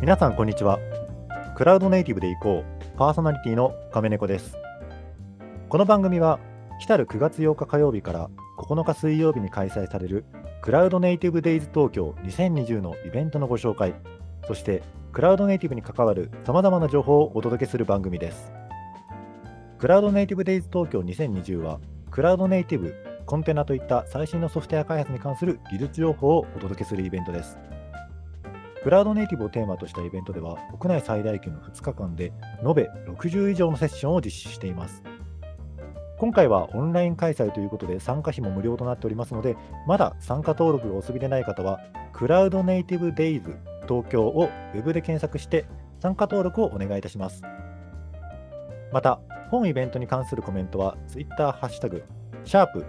皆さんこんにちは。クラウドネイティブでいこう。パーソナリティの亀猫です。この番組は来たる9月8日火曜日から9日水曜日に開催されるクラウドネイティブデイズ東京2020のイベントのご紹介そしてクラウドネイティブに関わる様々な情報をお届けする番組です。クラウドネイティブデイズ東京2020はクラウドネイティブコンテナといった最新のソフトウェア開発に関する技術情報をお届けするイベントです。クラウドネイティブをテーマとしたイベントでは、国内最大級の2日間で、延べ60以上のセッションを実施しています。今回はオンライン開催ということで参加費も無料となっておりますので、まだ参加登録がお済みでない方は、クラウドネイティブデイズ東京を Web で検索して参加登録をお願いいたします。また、本イベントに関するコメントは Twitter ハッシュタグ、シャープ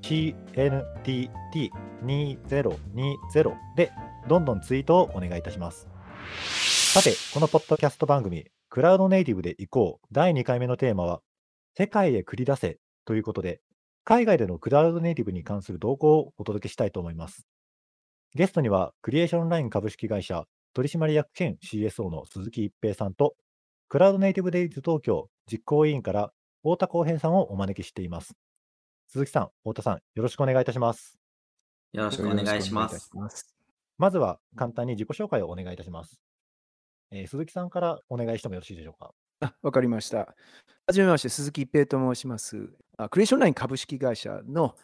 CNTT2020 でどんどんツイートをお願いいたします。さて、このポッドキャスト番組、クラウドネイティブで行こう第2回目のテーマは、世界へ繰り出せということで、海外でのクラウドネイティブに関する動向をお届けしたいと思います。ゲストには、クリエーションライン株式会社取締役兼 CSO の鈴木一平さんと、クラウドネイティブデイズ東京実行委員から太田康平さんをお招きしています。鈴木さん、太田さん、よろしくお願いいたします。よろしくお願いします。まずは簡単に自己紹介をお願いいたします。えー、鈴木さんからお願いしてもよろしいでしょうか？あ、わかりました。はじめまして、鈴木一平と申します。あクリエーションライン株式会社の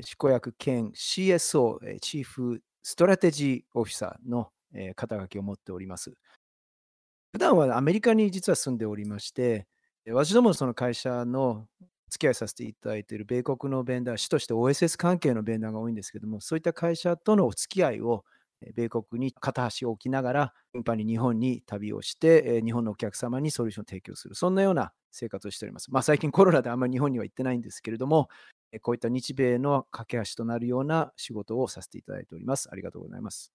執行役兼 CSO、チーフストラテジーオフィサーの、え、肩書きを持っております。普段はアメリカに実は住んでおりまして、私どもその会社の付き合いさせていただいている米国のベンダー、主として OSS 関係のベンダーが多いんですけども、そういった会社とのお付き合いを米国に片端を置きながら、頻繁に日本に旅をして、日本のお客様にソリューションを提供する、そんなような生活をしております。まあ、最近コロナであんまり日本には行ってないんですけれども、こういった日米の架け橋となるような仕事をさせていただいております。ありがとうございます。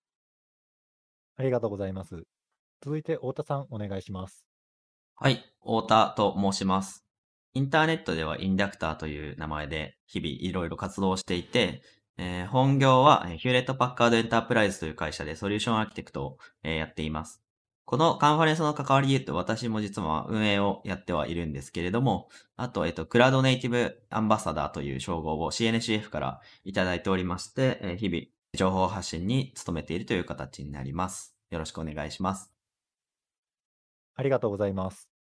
ありがとうございます。続いて、太田さん、お願いします。はい、太田と申します。インターネットではインダクターという名前で日々いろいろ活動していて、えー、本業はヒューレット・パッカード・エンタープライズという会社でソリューションアーキテクトを、えー、やっています。このカンファレンスの関わりで言うと私も実は運営をやってはいるんですけれども、あと、えっと、クラウドネイティブアンバサダーという称号を CNCF からいただいておりまして、えー、日々情報発信に努めているという形になります。よろしくお願いします。ありがとうございます。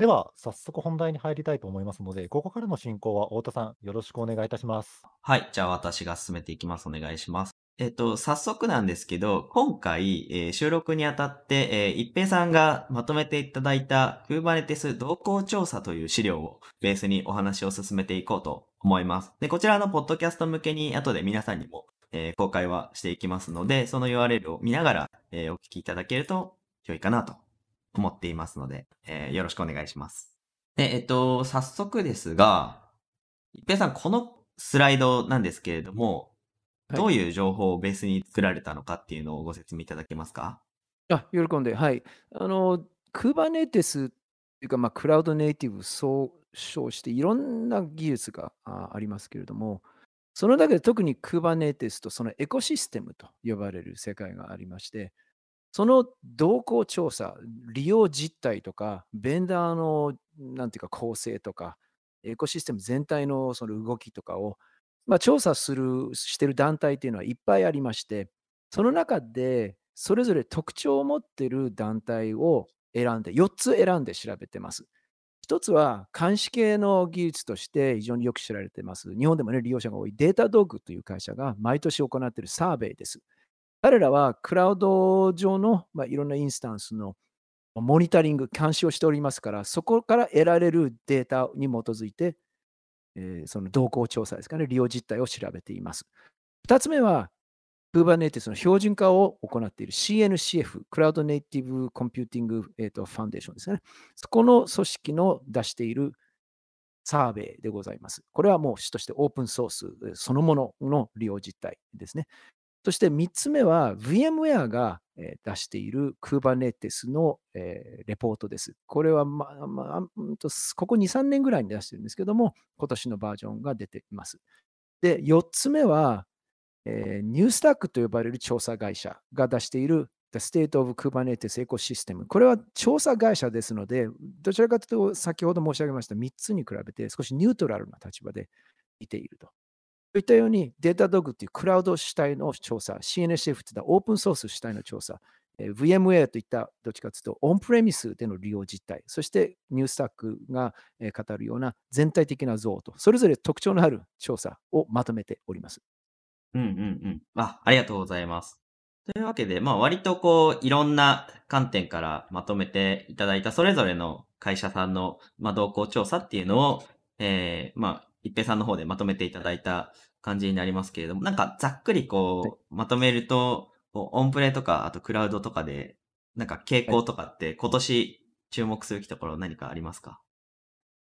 では、早速本題に入りたいと思いますので、ここからの進行は太田さん、よろしくお願いいたします。はい。じゃあ私が進めていきます。お願いします。えっと、早速なんですけど、今回、えー、収録にあたって、えー、一平さんがまとめていただいた Kubernetes 動向調査という資料をベースにお話を進めていこうと思います。で、こちらのポッドキャスト向けに後で皆さんにも、えー、公開はしていきますので、その URL を見ながら、えお聞きいただけると良いかなと思っていますので、えー、よろしくお願いします。で、えっと、早速ですが、一平さん、このスライドなんですけれども、はい、どういう情報をベースに作られたのかっていうのをご説明いただけますか？あ、喜んで、はい。あの、Kubernetes っていうか、まあ、クラウドネイティブ総称していろんな技術がありますけれども、その中で特に Kubernetes とそのエコシステムと呼ばれる世界がありまして、その動向調査、利用実態とか、ベンダーのなんていうか構成とか、エコシステム全体のその動きとかを、まあ、調査する、してる団体っていうのはいっぱいありまして、その中でそれぞれ特徴を持ってる団体を選んで、4つ選んで調べてます。1つは監視系の技術として非常によく知られています。日本でもね、利用者が多いデータドッグという会社が毎年行っているサーベイです。彼らはクラウド上の、まあ、いろんなインスタンスのモニタリング、監視をしておりますから、そこから得られるデータに基づいて、えー、その動向調査ですかね、利用実態を調べています。2つ目は、Kubernetes の標準化を行っている CNCF、 Cloud Native Computing、えーと、 Foundation ですね。そこの組織の出しているサーベイでございます。これはもう主としてオープンソースそのものの利用実態ですね。そして3つ目は VMware が出している Kubernetes のレポートです。これは、まあまあ、ここ2、3年ぐらいに出してるんですけども、今年のバージョンが出ています。で、4つ目は、えー、ニュースタックと呼ばれる調査会社が出している The State of Kubernetes Ecosystem。これは調査会社ですので、どちらかというと、先ほど申し上げました3つに比べて少しニュートラルな立場で見ていると。といったように、データドッグというクラウド主体の調査、CNSF といったオープンソース主体の調査、VMware といったどっちかというと、オンプレミスでの利用実態、そしてニュースタックが語るような全体的な像と、それぞれ特徴のある調査をまとめております。うんうんうん。あ、ありがとうございます。というわけで、まあ割とこう、いろんな観点からまとめていただいたそれぞれの会社さんの、まあ、動向調査っていうのを、えー、まあ、一平さんの方でまとめていただいた感じになりますけれども、なんかざっくりこう、まとめると、オンプレとか、あとクラウドとかで、なんか傾向とかって今年注目すべきところ何かありますか？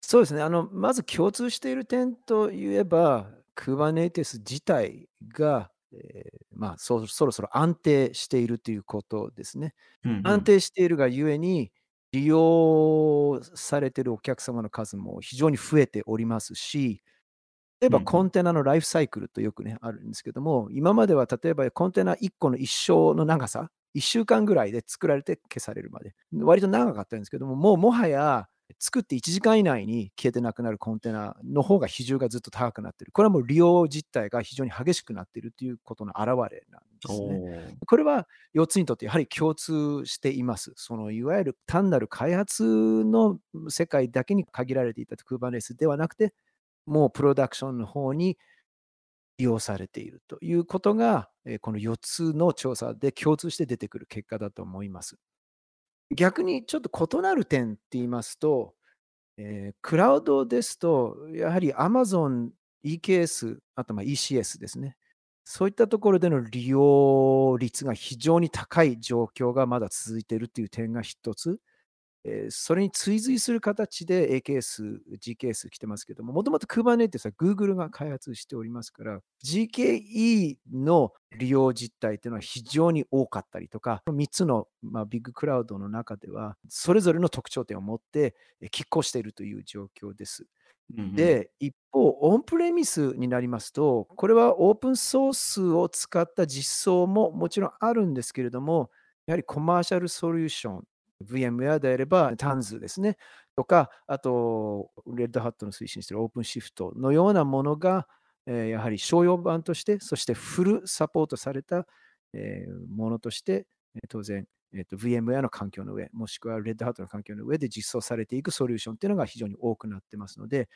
そうですね。あの、まず共通している点といえば、Kubernetes 自体が、えー、まあそ、そろそろ安定しているということですね。うんうん、安定しているがゆえに、利用されているお客様の数も非常に増えておりますし、例えばコンテナのライフサイクルとよくね、あるんですけども、今までは例えばコンテナ1個の一生の長さ、1週間ぐらいで作られて消されるまで、割と長かったんですけども、もうもはや作って1時間以内に消えてなくなるコンテナの方が比重がずっと高くなっている。これはもう利用実態が非常に激しくなっているということの表れなんですね。これは4つにとってやはり共通しています。そのいわゆる単なる開発の世界だけに限られていた Kubernetes ではなくて、もうプロダクションの方に利用されているということが、この4つの調査で共通して出てくる結果だと思います。逆にちょっと異なる点って言いますと、えー、クラウドですと、やはり Amazon、EKS、あとま ECS ですね。そういったところでの利用率が非常に高い状況がまだ続いているという点が一つ。えそれに追随する形で AKS、GKS 来てますけども、もともと Kubernetes は Google が開発しておりますから、GKE の利用実態っていうのは非常に多かったりとか、3つの、まあ、ビッグクラウドの中では、それぞれの特徴点を持って拮抗しているという状況です。で、一方、オンプレミスになりますと、これはオープンソースを使った実装ももちろんあるんですけれども、やはりコマーシャルソリューション VMware であれば TANS ですね。とか、あと、レッドハットの推進しているオープンシフトのようなものが、えー、やはり商用版として、そしてフルサポートされた、えー、ものとして、えー、当然、えーと、VMware の環境の上、もしくはレッドハットの環境の上で実装されていくソリューションっていうのが非常に多くなってますので、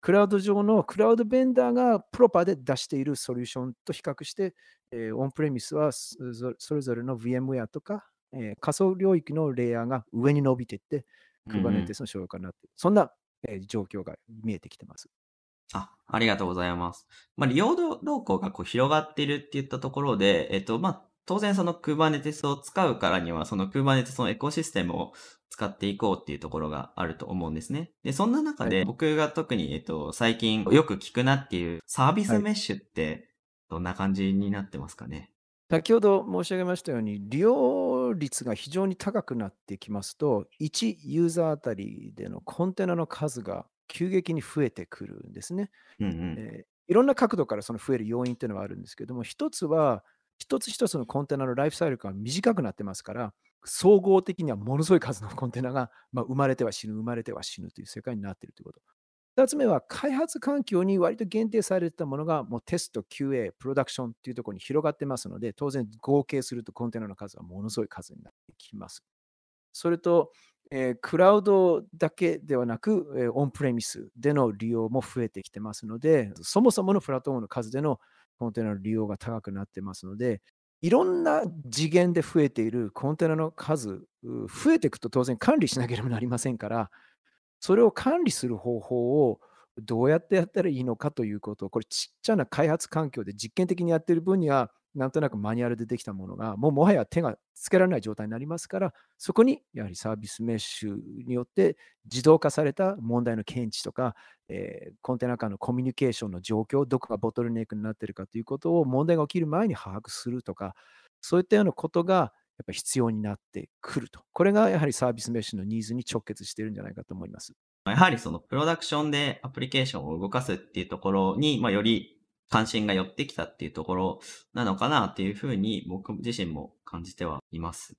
クラウド上のクラウドベンダーがプロパーで出しているソリューションと比較して、えー、オンプレミスはそれぞれの VMware とかえー、仮想領域のレイヤーが上に伸びていって、Kubernetes の商用化になっている。そんな、えー、状況が見えてきてます。あ、ありがとうございます。まあ、利用動向がこう広がっているっていったところで、えっ、と、まあ、当然その Kubernetes を使うからには、その Kubernetes のエコシステムを使っていこうっていうところがあると思うんですね。で、そんな中で僕が特に、えっと、最近よく聞くなっていうサービスメッシュってどんな感じになってますかね、先ほど申し上げましたように、利用率が非常に高くなってきますと、1ユーザーあたりでのコンテナの数が急激に増えてくるんですね。うんうん、えー、いろんな角度からその増える要因っていうのはあるんですけども、一つは、一つ一つのコンテナのライフサイクルが短くなってますから、総合的にはものすごい数のコンテナが、まあ、生まれては死ぬ、生まれては死ぬという世界になっているということ。2つ目は開発環境に割と限定されてたものがもうテスト、QA、プロダクションというところに広がってますので、当然合計するとコンテナの数はものすごい数になってきます。それと、えー、クラウドだけではなく、えー、オンプレミスでの利用も増えてきてますので、そもそものプラットフォームの数でのコンテナの利用が高くなってますので、いろんな次元で増えているコンテナの数、増えていくと当然管理しなければなりませんから、それを管理する方法をどうやってやったらいいのかということを、これちっちゃな開発環境で実験的にやっている分には、なんとなくマニュアルでできたものが、もうもはや手がつけられない状態になりますから、そこにやはりサービスメッシュによって自動化された問題の検知とか、えー、コンテナ間のコミュニケーションの状況、どこがボトルネックになっているかということを問題が起きる前に把握するとか、そういったようなことがやっぱ必要になってくると。これがやはりサービスメッシュのニーズに直結しているんじゃないかと思います。やはりそのプロダクションでアプリケーションを動かすっていうところに、まあ、より関心が寄ってきたっていうところなのかなっていうふうに僕自身も感じてはいます。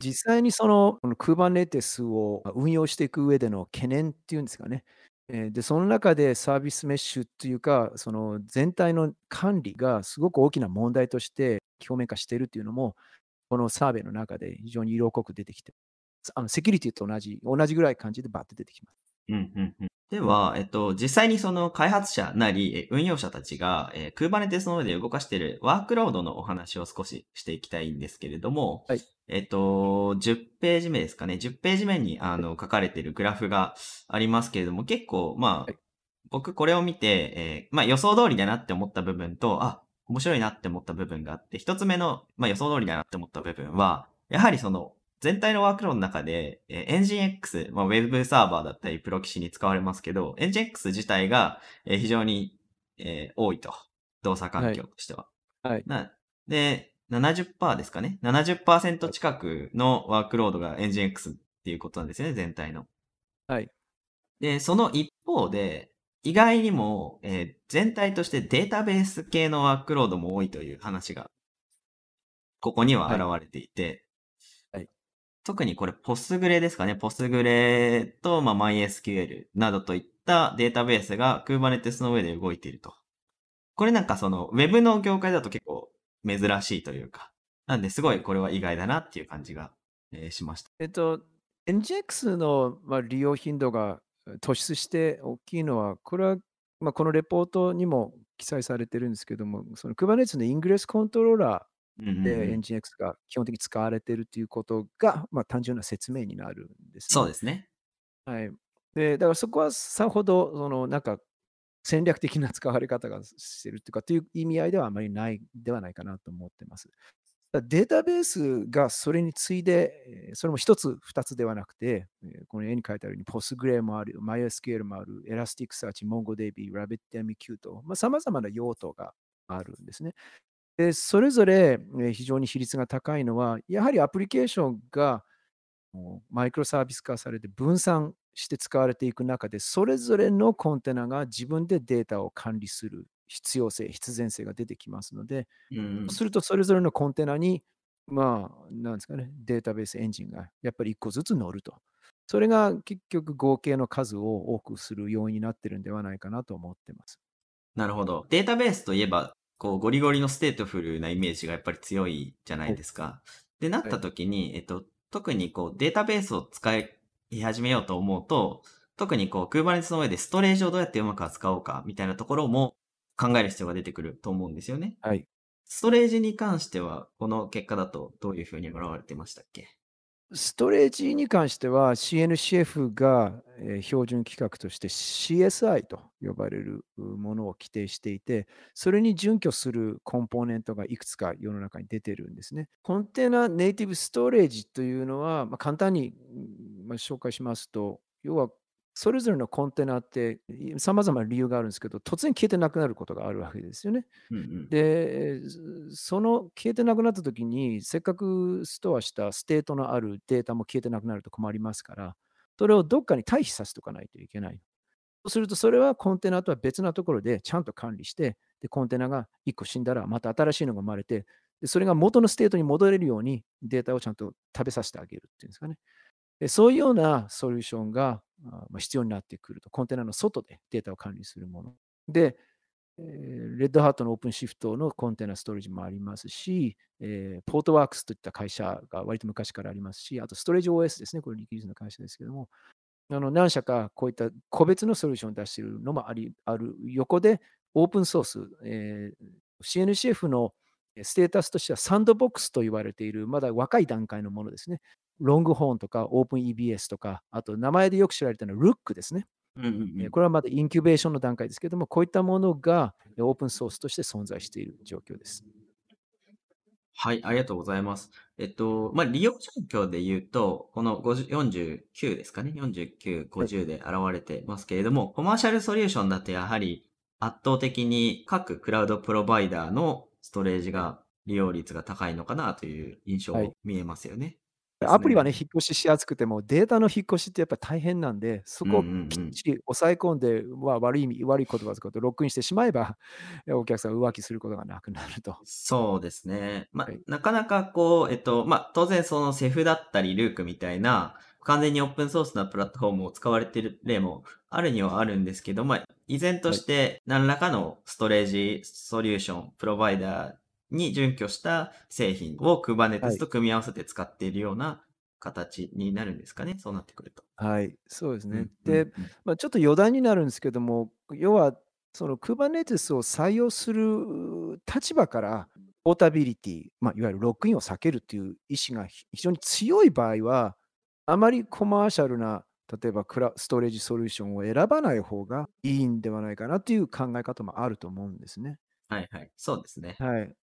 実際にその、この Kubernetes を運用していく上での懸念っていうんですかね。えーで、その中でサービスメッシュっていうか、その全体の管理がすごく大きな問題として表面化しているっていうのも、このサーベイの中で非常に色濃く出てきて、あのセキュリティと同じ、同じぐらい感じでバッて出てきます。うんうんうん。では、えっと、実際にその開発者なり、え運用者たちが、えー、Kubernetes の上で動かしているワークロードのお話を少ししていきたいんですけれども、はいえっと、10ページ目ですかね。10ページ目にあの書かれているグラフがありますけれども、結構、まあ、はい僕これを見て、えーまあ予想通りだなって思った部分と、あ、面白いなって思った部分があって、一つ目の、まあ予想通りだなって思った部分は、やはりその、全体のワークロードの中で、えー、エンジン X、まあ、ウェブサーバーだったり、プロキシに使われますけど、エンジン X 自体が、えー非常に、えー多いと。動作環境としては。はい。なで、70%ですかね。70%近くのワークロードがエンジン X っていうことなんですよね、全体の。はい。で、その一方で、意外にも、えー全体としてデータベース系のワークロードも多いという話が、ここには現れていて、はい特にこれ、ポスグレですかね。ポスグレと、まあ、MySQL などといったデータベースが Kubernetes の上で動いていると。これなんかその、ウェブの業界だと結構珍しいというか、なんですごいこれは意外だなっていう感じが、えーしました。えっと、NGX の、まあ、利用頻度がえー突出して大きいのは、これは、まあ、このレポートにも記載されてるんですけども、その Kubernetes のイングレスコントローラうんうんうんーで NGX が基本的に使われているということが、まあ、単純な説明になるんです、そうですね。はい。で、だからそこはさほど、そのなんか戦略的な使われ方がしてるというか、という意味合いではあまりないではないかなと思ってます。データベースがそれに次いで、それも一つ、二つではなくて、この絵に書いてあるように、Postgre もある、MySQL もある、Elasticsearch、MongoDB、RabbitMQ と、さまあ、様々な用途があるんですね。で、それぞれ非常に比率が高いのは、やはりアプリケーションがマイクロサービス化されて分散して使われていく中で、それぞれのコンテナが自分でデータを管理する必要性、必然性が出てきますので、うんするとそれぞれのコンテナに、まあ、なんですかね、データベースエンジンがやっぱり1個ずつ乗ると。それが結局合計の数を多くする要因になってるんではないかなと思ってます。なるほど。データベースといえば、こう、ゴリゴリのステートフルなイメージがやっぱり強いじゃないですか。で、なった時に、えっと、特にこう、データベースを使い始めようと思うと、特にこう、Kubernetes の上でストレージをどうやってうまく扱おうか、みたいなところも考える必要が出てくると思うんですよね。はい。ストレージに関しては、この結果だとどういうふうに現れてましたっけ？ストレージに関しては CNCF が、えー標準規格として CSI と呼ばれるうものを規定していて、それに準拠するコンポーネントがいくつか世の中に出てるんですね。コンテナネイティブストレージというのは、まあ、簡単に、紹介しますと、要はそれぞれのコンテナってさまざまな理由があるんですけど、突然消えてなくなることがあるわけですよね。うんうん。で、その消えてなくなった時に、せっかくストアしたステートのあるデータも消えてなくなると困りますから、それをどっかに退避させておかないといけない。そうすると、それはコンテナとは別なところでちゃんと管理して、でコンテナが1個死んだら、また新しいのが生まれて、でそれが元のステートに戻れるようにデータをちゃんと食べさせてあげるっていうんですかね。でそういうようなソリューションが必要になってくると。コンテナの外でデータを管理するもの。で、えレッドハートのオープンシフトのコンテナストレージもありますし、えポートワークスといった会社が割と昔からありますし、あとストレージ OS ですね、これリキリズの会社ですけども、あの何社かこういった個別のソリューションを出しているのもありある横で、オープンソース、えー CNCF のステータスとしてはサンドボックスと言われている、まだ若い段階のものですね。ロングホーンとか、オープン EBS とか、あと名前でよく知られているのは Rook ですね。うんうんうんえーこれはまだインキュベーションの段階ですけども、こういったものがえーオープンソースとして存在している状況です。はい、ありがとうございます。えっと、まあ、利用状況で言うと、この50 49ですかね。49、50で現れてますけれども、コマーシャルソリューションだとやはり圧倒的に各クラウドプロバイダーのストレージが利用率が高いのかなという印象はい見えますよね。ですアプリはね、ね。引っ越ししやすくても、データの引っ越しってやっぱり大変なんで、そこを。きっちり抑え込んで、まあ、悪い意味悪い言葉を使うとロックインしてしまえば、え、お客さん浮気することがなくなると。そうですね。ま、はい。なかなかこう、えっと、ま、当然そのセフだったりルークみたいな、完全にオープンソースなプラットフォームを使われてる例もあるにはあるんですけど、ま、依然とはい。して何らかのストレージソリューション、プロバイダーに準拠した製品をは Kubernetes い。と組み合わせて使っているような形になるんですかね、そうなってくると。はい、そうですね。うんうんで、うん。ま、ちょっと余談になるんですけども、要はその Kubernetes を採用する立場から、ポータビリティ、ま、いわゆるロックインを避けるっていう意思がひ非常に強い場合は、あまりコマーシャルな、例えばクラストレージソリューションを選ばない方がいいんではないかなっていう考え方もあると思うんですね。はいはい、そうですね。はい。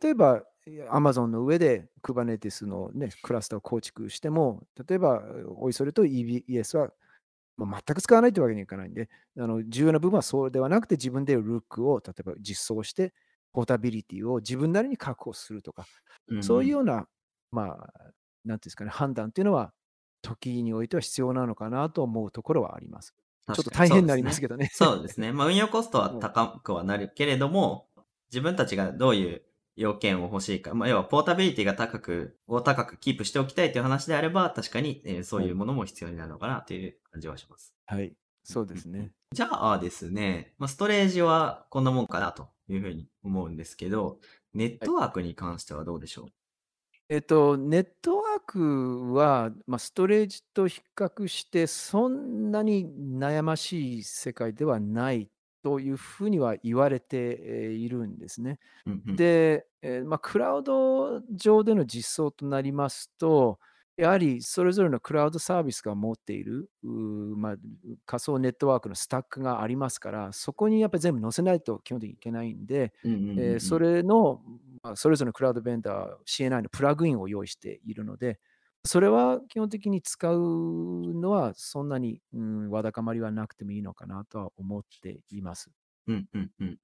例えば、え、Amazon の上で Kubernetes のね、クラスターを構築しても、例えば、おいそれと EBS は、ま、全く使わないというわけにはいかないんで、あの、重要な部分はそうではなくて、自分でルークを例えば実装して、ポータビリティを自分なりに確保するとか、うんうそういうんような、まあ、なんていうんですかね、判断っていうのは、時においては必要なのかなと思うところはあります。ちょっと大変になり。ますけどね。そうですね。ま、運用コストはうん。高くはなるけれども、自分たちがどういう要件を欲しいか、ま、要はポータビリティが高くを高くキープしておきたいという話であれば、確かに、え、そうはい。いうものも必要になるのかなという感じはします。はい、うんそうで。すね。じゃあですね、ま、ストレージはこんなもんかなという風に思うんですけど、ネッはい。トワークに関してはどうでしょう？えっと、ネットワークは、ま、ストレージと比較してそんなに悩ましい世界ではないというふうには言われて、え、いるんですね。うんうん。で、え、ま、クラウド上での実装となりますと、やはりそれぞれのクラウドサービスが持っている、うま、仮想ネットワークのスタックがありますから、そこにやっぱり全部載せないと基本的にいけないんで、そうん。れの、ま、それぞれのクラウドベンダー、CNI のプラグインを用意しているので、それは基本的に使うのはそんなに、うーん、わだかまりはなくてもいいのかなとは思っています。うんうんうん。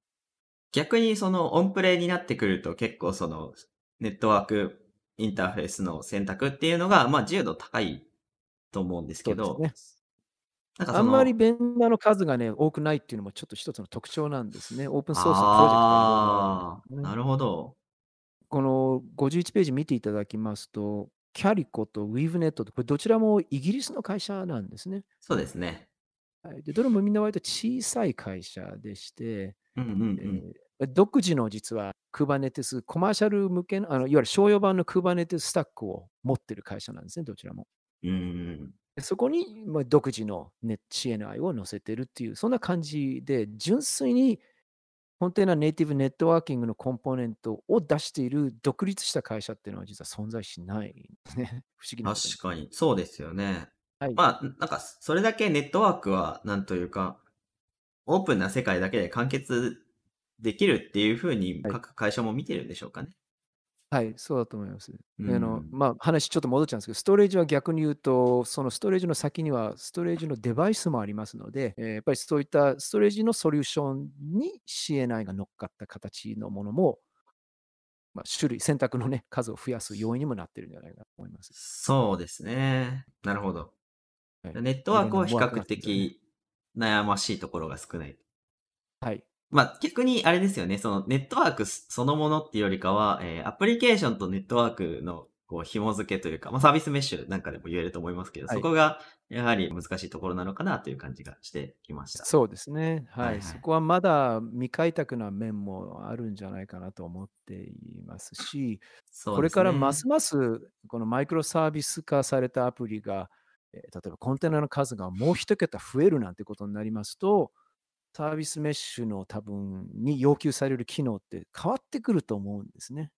逆にそのオンプレになってくると、結構その、ネットワークインターフェースの選択っていうのが、ま、自由度高いと思うんですけど、そうですね。なんかそあんまりのベンダーの数がね、多くないっていうのもちょっと一つの特徴なんですね。オープンソースのプロジェクトああ。なるほど。この51ページ見ていただきますと、Calico と Weavenet とこれどちらもイギリスの会社なんですね。そうですね。はい。で、どれもみんな割と小さい会社でして、独自の実は Kubernetes コマーシャル向けの、あの、いわゆる商用版の Kubernetes スタックを持ってる会社なんですね、どちらも。うんそこに、ま、独自のね CNI を載せてるっていう、そんな感じで、純粋にコンテナネイティブネットワーキングのコンポーネントを出している独立した会社っていうのは実は存在しないんですね。不思議な。確かに、そうですよね。はい。まあ、なんかそれだけネットワークはなんというか、オープンな世界だけで完結できるっていう風にはい。各会社も見てるんでしょうかね。はい、そうだと思います。うあの、ん。ま、話ちょっと戻っちゃうんですけど、ストレージは逆に言うと、そのストレージの先にはストレージのデバイスもありますので、え、やっぱりそういったストレージのソリューションに CNI が乗っかった形のものもま、種類、選択のね、数を増やす要因にもなってるんじゃないかなと思います。そうですね。なるほど。はい。ネットワークは比較があるんですよね。的悩ましいところが少ない。はい。ま、逆にあれですよね、そのネットワークそのものっていうよりかは、え、アプリケーションとネットワークのこう紐付けというか、ま、サービスメッシュなんかでも言えると思いますけど、はい。そこがやはり難しいところなのかなという感じがしてきました。そうですね。はい。はいはい。そこはまだ未開拓な面もあるんじゃないかなと思っていますし、すこれからまね。すますこのマイクロサービス化されたアプリが、え、例えばコンテナの数がもう一桁増えるなんてことになりますと、サービスメッシュの多分に要求される機能って変わってくると思うんですね。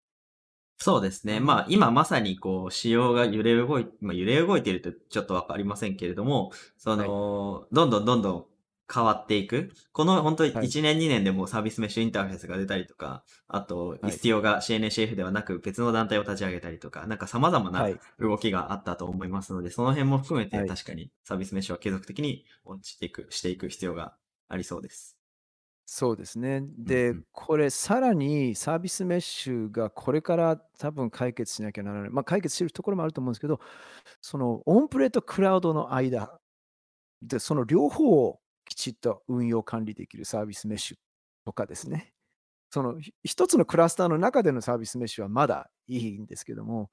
そうですね。まあ、今まさにこう仕様が揺れ動いま、揺れ動いているとちょっとわかりませんけれども、そはい。の、どんどんどんどん変わっていく。このほんとはい。1年2年でもうサービスメッシュインターフェースが出たりとか、あとはい。イスティオが CNCF ではなく別の団体を立ち上げたりとか、なんか様々は。ない動きがあったと思いますので、その辺も含めてはい。確かにサービスメッシュは継続的に落ちていくしていく必要がありそうです。そうですね。うんで、うん。これさらにサービスメッシュがこれから多分解決しなきゃならない。まあ、解決してるところもあると思うんですけど、そのオンプレとクラウドの間で、その両方をきちっと運用管理できるサービスメッシュとかですね。そのひ一つのクラスターの中でのサービスメッシュはまだいいんですけども、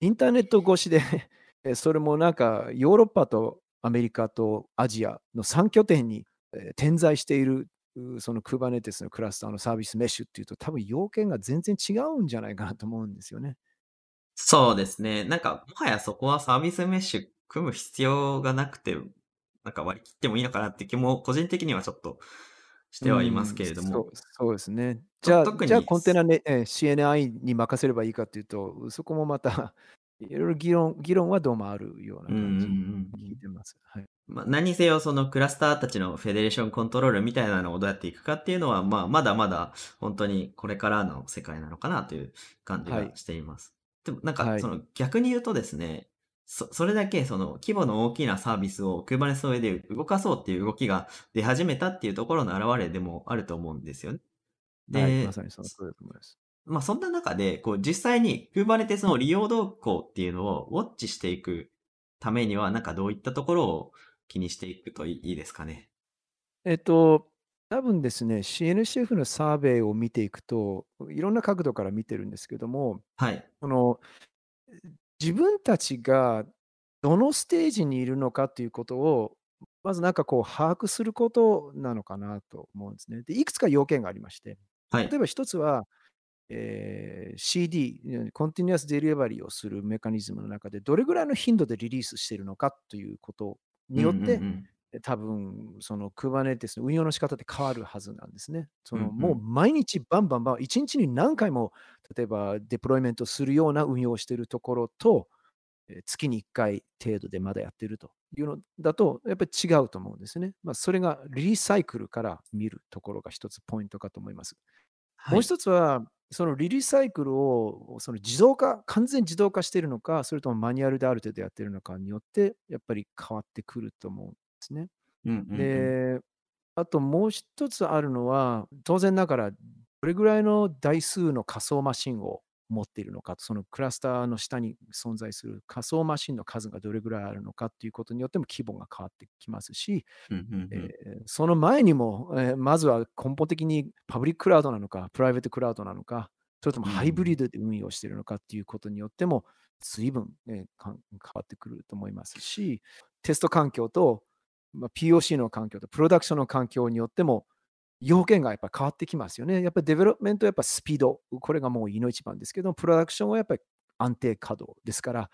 インターネット越しで えそれもなんかヨーロッパとアメリカとアジアの3拠点にえー点在しているうその Kubernetes のクラスターのサービスメッシュっていうと、多分要件が全然違うんじゃないかなと思うんですよね。そうですね。なんか、もはやそこはサービスメッシュ組む必要がなくて、なんか割り切ってもいいのかなって気も個人的にはちょっとしうてはいますん、けれども、そうそうですね。じとゃあ、じゃあコンテナね、えー CNI に任せればいいかっていうと、そこもまたいろいろ議論議論はどうもあるよううんうんうな感じにん聞いてます。はい。まあ、何にせよそのクラスターたちのフェデレーションコントロールみたいなのをどうやっていくかっていうのは、まあ、まだまだ本当にこれからの世界なのかなという感じはい。がしています。でもなんはい。かその逆に言うとですね、そそれだけその規模の大きなサービスを Kubernetes の上で動かそうっていう動きが出始めたっていうところの表れでもあると思うんですよね。はい。まで、さにその通りだと思います。まあそんな中で、こう実際に Kubernetes の利用動向っていうのをウォッチしていくためには、なんかどういったところを気にしていくといいですかね。えっと、多分ですね、CNCF のサーベイを見ていくと、いろんな角度から見てるんですけども、はい。その自分たちがどのステージにいるのかっていうことを、まずなんかこう把握することなのかなと思うんですね。で、いくつか要件がありまして、はい。例えば一つは、えー CD、コンティニュアスデリバリーをするメカニズムの中で、どれぐらいの頻度でリリースしているのかということによって。多分その Kubernetes の運用の仕方って変わるはずなんですね。そ。のもうん毎日バンバンバン、1日に何回も例えばデプロイメントするような運用をしているところと、えー月に1回程度でまだやってるというのだと、やっぱり違うと思うんですね。まあ、それがリサイクルから見るところが一つポイントかと思います。もうはい。一つは、そのリリーサイクルをその自動化、完全自動化しているのか、それともマニュアルである程度やっているのかによって、やっぱり変わってくると思うんですね。うんうんうん。で、あともう一つあるのは、当然ながら、どれぐらいの台数の仮想マシンを持っているのか、そのクラスターの下に存在する仮想マシンの数がどれぐらいあるのかっていうことによっても規模が変わってきますし、その前にも、えーまずは根本的にパブリッククラウドなのか、プライベートクラウドなのか、それともハイブリッん。ドで運用しているのかっていうことによっても、随分、えー変わってくると思いますし、テスト環境と、まあ、POC の環境とプロダクションの環境によっても、要件がやっぱり変わってきますよね。やっぱり development は、やっぱスピード、これがもういの一番ですけど、プロダクションはやっぱり安定稼働ですから、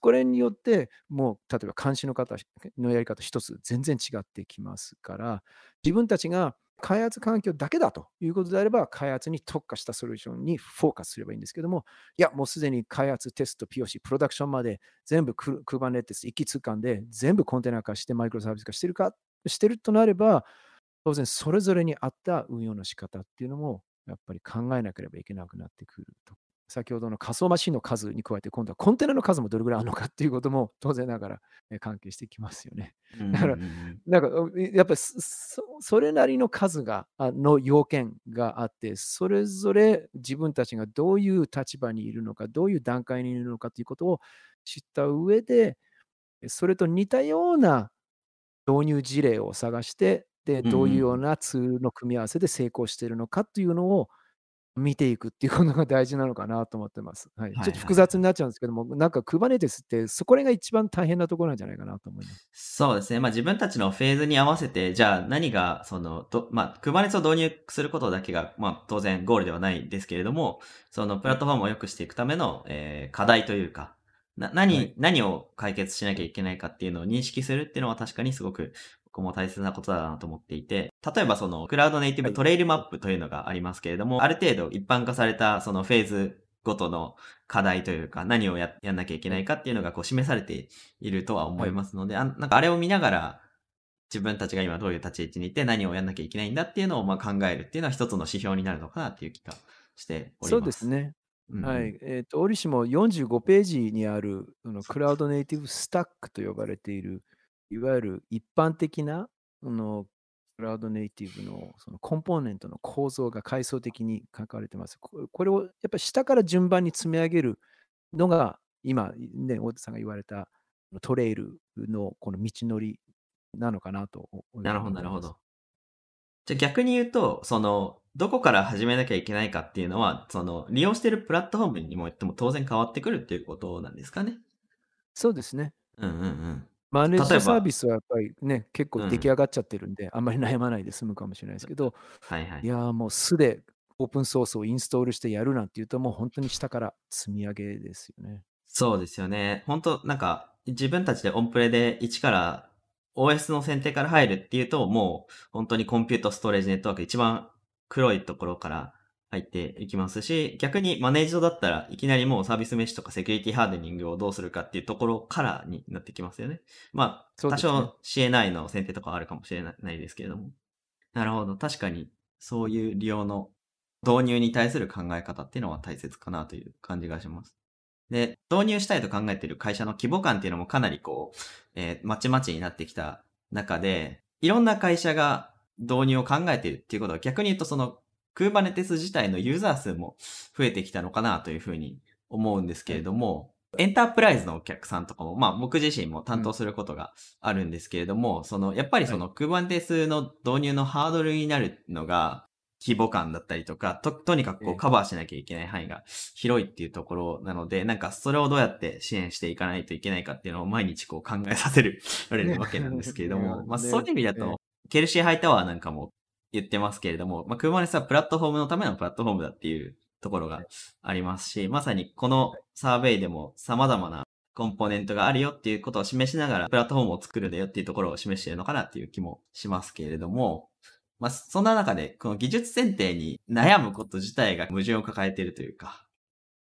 これによって、もう例えば監視の方のやり方一つ全然違ってきますから、自分たちが開発環境だけだということであれば、開発に特化したソリューションにフォーカスすればいいんですけども、いや、もうすでに開発、テスト、POC、プロダクションまで全部ク Kubernetes 一気通貫で全部コンテナ化してマイクロサービス化してるか、してるとなれば、当然それぞれに合った運用の仕方っていうのもやっぱり考えなければいけなくなってくると。先ほどの仮想マシンの数に加えて、今度はコンテナの数もどれぐらいあるのかっていうことも当然ながらえ関係してきますよね。うんだから、なんかうやっぱりそれなりの数があの要件があって、それぞれ自分たちがどういう立場にいるのか、どういう段階にいるのかということを知った上で、それと似たような導入事例を探して、で、うんどういうよううんなツールの組み合わせで成功しているのかっていうのを見ていくっていうことが大事なのかなと思ってます。はい。ちょっと。複雑になっちゃうんですけども、なんか Kubernetes ってそこらが一番大変なところなんじゃないかなと思います。そうですね。まあ自分たちのフェーズに合わせて、じゃあ何が、その、どまあ、Kubernetes を導入することだけが、まあ当然ゴールではないですけれども、そのプはい。ラットフォームを良くしていくための、えー課題というか、な、はい。何、何を解決しなきゃいけないかっていうのを認識するっていうのは確かにすごく僕も大切なことだなと思っていて、例えばそのクラウドネイティはい。ブトレイルマップというのがありますけれども、ある程度一般化されたそのフェーズごとの課題というか、何をや、やんなきゃいけないかっていうのがこう示されているとは思はいい。ますので、あ、なんかあれを見ながら、自分たちが今どういう立ち位置にいて何をやんなきゃいけないんだっていうのをまあ考えるっていうのは一つの指標になるのかなっていう気がしておりそうます。ですね。うんうん。はい。えっ、と、折しも45ページにある、そのクラウドネイティブスタックと呼ばれている、いわゆる一般的な、あの、クラウドネイティブのそのコンポーネントの構造が階層的に書かれてます。ここれをやっぱり下から順番に積み上げるのが、今、ね、大手さんが言われたトレイルのこの道のりなのかなと。なるほど、なるほど。じゃあ逆に言うと、その、どこから始めなきゃいけないかっていうのは、その、利用してるプラットフォームにもよっても当然変わってくるっていうことなんですかね。そうですね。うんうんうん。マネージサービスはやっぱりね、結構うん出来上がっちゃってるんで、あんまり悩まないで済むかもしれないですけど、はいはいい。やーもう素でオープンソースをインストールしてやるなんていうと、もう本当に下から積み上げですよね。そうですよね。本当なんか、自分たちでオンプレで一から OS の選定から入るっていうと、もう本当にコンピュートストレージネットワーク一番黒いところから入っていきますし、逆にマネージドだったらいきなりもうサービスメッシュとか security hardening をどうするかっていうところからになってきますよね。まあ、多少 CNI の選定とかはあるかもしれないですけれども。なるほど。確かに、そういう利用の導入に対する考え方っていうのは大切かなという感じがします。で、導入したいと考えている会社の規模感っていうのもかなりこう、えーまちまちになってきた中で、いろんな会社が導入を考えているっていうことは逆に言うとその Kubernetes 自体のユーザー数も増えてきたのかなというふうに思うんですけれども、エンタープライズのお客さんとかも、まあ僕自身も担当することがあるんですけれども、その、やっぱりその Kubernetes の導入のハードルになるのが、規模感だったりとか、と、とにかくこええ。うカバーしなきゃいけない範囲が広いっていうところなので、なんかそれをどうやって支援していかないといけないかっていうのを毎日こう考えさせるら れるわけなんですけれども、ねまあねそういう意味だええと、ケルシーハイタワーなんかも言ってますけれども、まあ Kubernetes はプラットフォームのためのプラットフォームだっていうところがありますし、まさにこのサーベイでも様々なコンポーネントがあるよっていうことを示しながら、プラットフォームを作るだよっていうところを示しているのかなっていう気もしますけれども、まあ、そんな中で、この技術選定に悩むこと自体が矛盾を抱えているというか。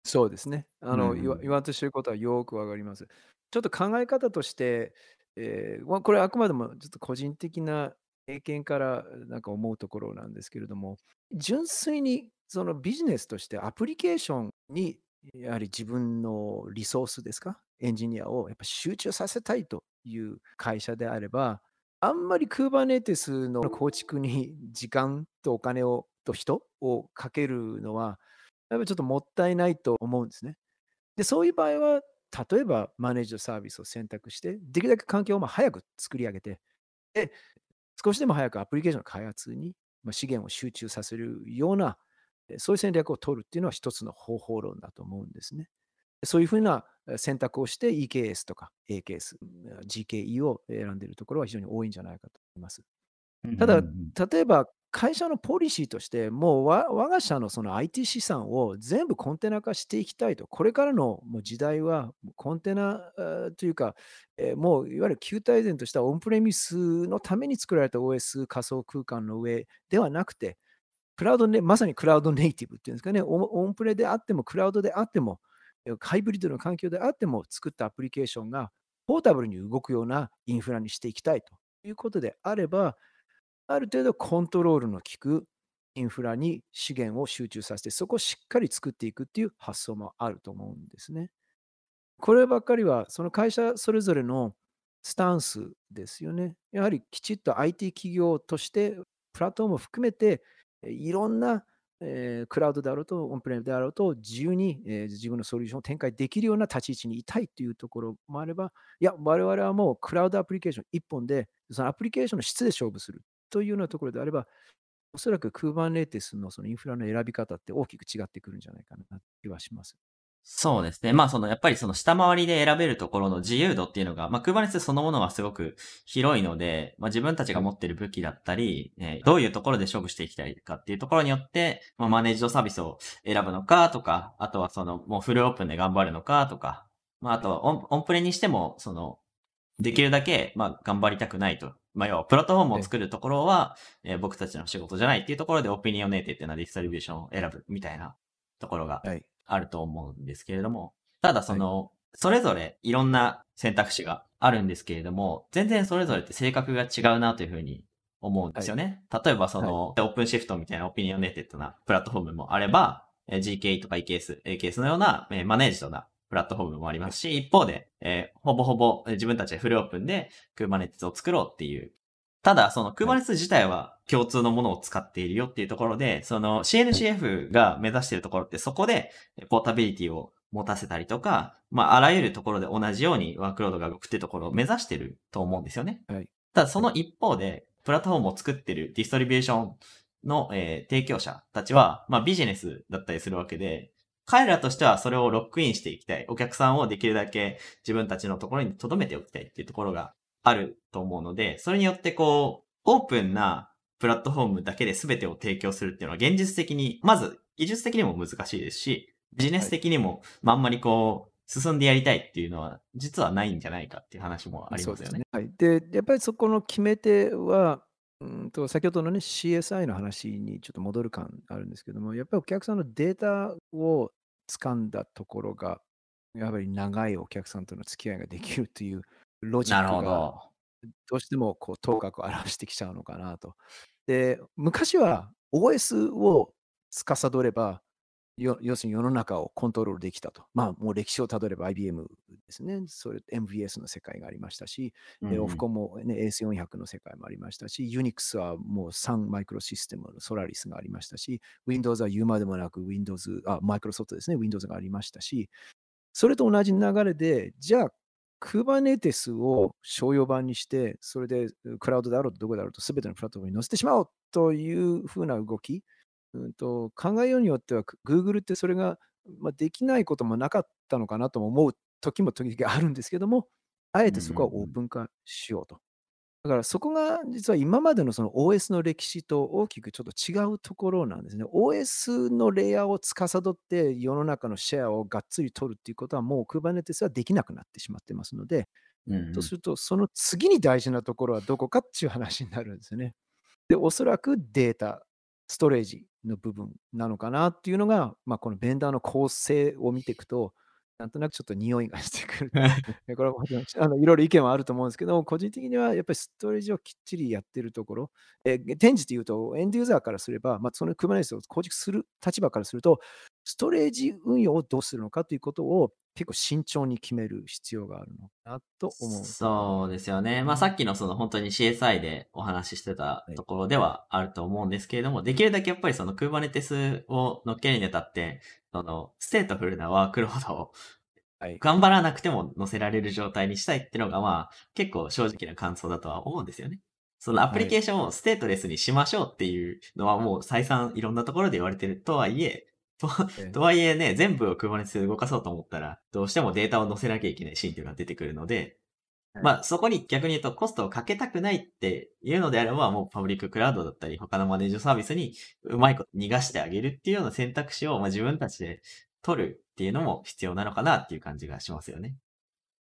そうですね。あの、うん言わ言わんとしてることはよくわかります。ちょっと考え方として、えーまあこれあくまでもちょっと個人的な経験からなんか思うところなんですけれども、純粋にそのビジネスとしてアプリケーションにやはり自分のリソースですか、エンジニアをやっぱ集中させたいという会社であれば、あんまり Kubernetes の構築に時間とお金をと人をかけるのは、やっぱりちょっともったいないと思うんですね。で、そういう場合は、例えばマネージドサービスを選択して、できるだけ環境をま早く作り上げて、で、少しでも早くアプリケーションの開発にまあ資源を集中させるような、えそういう戦略を取るっていうのは一つの方法論だと思うんですね。そういうふうなえ選択をして EKS とか A ケース、GKE を選んでいるところは非常に多いんじゃないかと思います。ただ例えば会社のポリシーとして、もう我が社のその IT 資産を全部コンテナ化していきたいと、これからのもう時代はコンテナというか、えもういわゆる旧体然としたオンプレミスのために作られた OS 仮想空間の上ではなくて、クラウドね、まさにクラウドネイティブっていうんですかね、オンプレであっても、クラウドであっても、ハイブリッドの環境であっても作ったアプリケーションがポータブルに動くようなインフラにしていきたいということであれば、ある程度コントロールの効くインフラに資源を集中させて、そこをしっかり作っていくっていう発想もあると思うんですね。こればっかりは、その会社それぞれのスタンスですよね。やはりきちっと IT 企業として、プラットフォームを含めて、いろんな、クラウドであろうと、オンプレミであろうと、自由に、自分のソリューションを展開できるような立ち位置にいたいというところもあれば、いや、我々はもうクラウドアプリケーション一本で、そのアプリケーションの質で勝負するというようなところであれば、おそらく Kubernetes のそのインフラの選び方って大きく違ってくるんじゃないかなという気はします。そうですね。まあその、やっぱりその下回りで選べるところの自由度っていうのが、まあ Kubernetes そのものはすごく広いので、まあ自分たちが持ってる武器だったり、えーどういうところで勝負していきたいかっていうところによって、まあマネージドサービスを選ぶのかとか、あとはその、もうフルオープンで頑張るのかとか、まああとはオンオンプレにしても、その、できるだけ、まあ頑張りたくないと。まあ要は、プラットフォームを作るところは、えー僕たちの仕事じゃないっていうところで、 opinionated っていうのはディストリビューションを選ぶみたいなところがはい。あると思うんですけれども、ただその、それぞれいろんな選択肢があるんですけれども、全然それぞれって性格が違うなというふうに思うんですよね。例えばその、オープンシフトみたいな opinionated なプラットフォームもあれば、えー GKE とか EKS、AKS のような、えーマネージドなプラットフォームもありますし、一方で、えーほぼほぼえー自分たちでフルオープンで Kubernetes を作ろうっていうただ、その Kubernetes 自体は共通のものを使っているよっていうところで、その CNCF が目指しているところってそこでポータビリティを持たせたりとか、まあ、あらゆるところで同じようにワークロードが動くっていうところを目指してると思うんですよね。はい。ただ、その一方で、プラットフォームを作ってるディストリビューションの、えー提供者たちは、まあ、ビジネスだったりするわけで、彼らとしてはそれをロックインしていきたい。お客さんをできるだけ自分たちのところに留めておきたいっていうところがあると思うので、それによってこう、オープンなプラットフォームだけで全てを提供するっていうのは現実的に、まず技術的にも難しいですし、ビジネス的にも、まあんまりこう、進んでやりたいっていうのは、実はないんじゃないかっていう話もありますよね。ですはい、で、やっぱりそこの決め手は、うんと先ほどのね、CSI の話にちょっと戻る感あるんですけども、やっぱりお客さんのデータを掴んだところが、やっぱり長いお客さんとの付き合いができるというロジックがど。どうしてもこう頭角を表してきちゃうのかなと。で、昔は OS を司れば、よ要するに世の中をコントロールできたと。まあ、もう歴史をたどれば IBM ですね。それ MVS の世界がありましたし、でオフコンも、ね、AS400 の世界もありましたし、Unix はもう3マイクロシステムのソラリスがありましたし、Windows は言うまでもなく Windows、あ、マイクロソフトですね、Windows がありましたし、それと同じ流れで、じゃあ、Kubernetes を商用版にして、それでクラウドであろうとどこであろうと全てのプラットフォームに載せてしまおうというふうな動き、うん、と考えようによっては、Google ってそれが、まあ、できないこともなかったのかなとも思う時も時々あるんですけども、あえてそこはオープン化しようと。だからそこが実は今までのその OS の歴史と大きくちょっと違うところなんですね。OS のレイヤーを司って世の中のシェアをがっつり取るっていうことはもう Kubernetes はできなくなってしまってますので、うんうんとするとその次に大事なところはどこかっていう話になるんですよね。で、おそらくデータ、ストレージの部分なのかなっていうのが、まあ、このベンダーの構成を見ていくと、なんとなくちょっと匂いがしてくる。でこれはあのいろいろ意見はあると思うんですけど、個人的にはやっぱりストレージをきっちりやってるところ、えー転じて言うと、エンドユーザーからすれば、まあ、その Kubernetes を構築する立場からすると、ストレージ運用をどうするのかということを結構慎重に決める必要があるのかなと思う。そうですよね。まあさっきのその本当に CSI でお話ししてたところではあると思うんですけれども、できるだけやっぱりその Kubernetes を乗っけるにあたって、そのステートフルなワークロードをはい。頑張らなくても載せられる状態にしたいっていうのがまあ結構正直な感想だとは思うんですよね。そのアプリケーションをステートレスにしましょうっていうのはもう再三いろんなところで言われてるとはいえ、とええとはいえね、全部を Kubernetes で動かそうと思ったら、どうしてもデータを載せなきゃいけないシーンっていうのが出てくるので、はいまあそこに逆に言うとコストをかけたくないっていうのであれば、もうパブリッククラウドだったり他のマネージドサービスにうまいこと逃がしてあげるっていうような選択肢をまあ自分たちで取るっていうのも必要なのかなっていう感じがしますよね。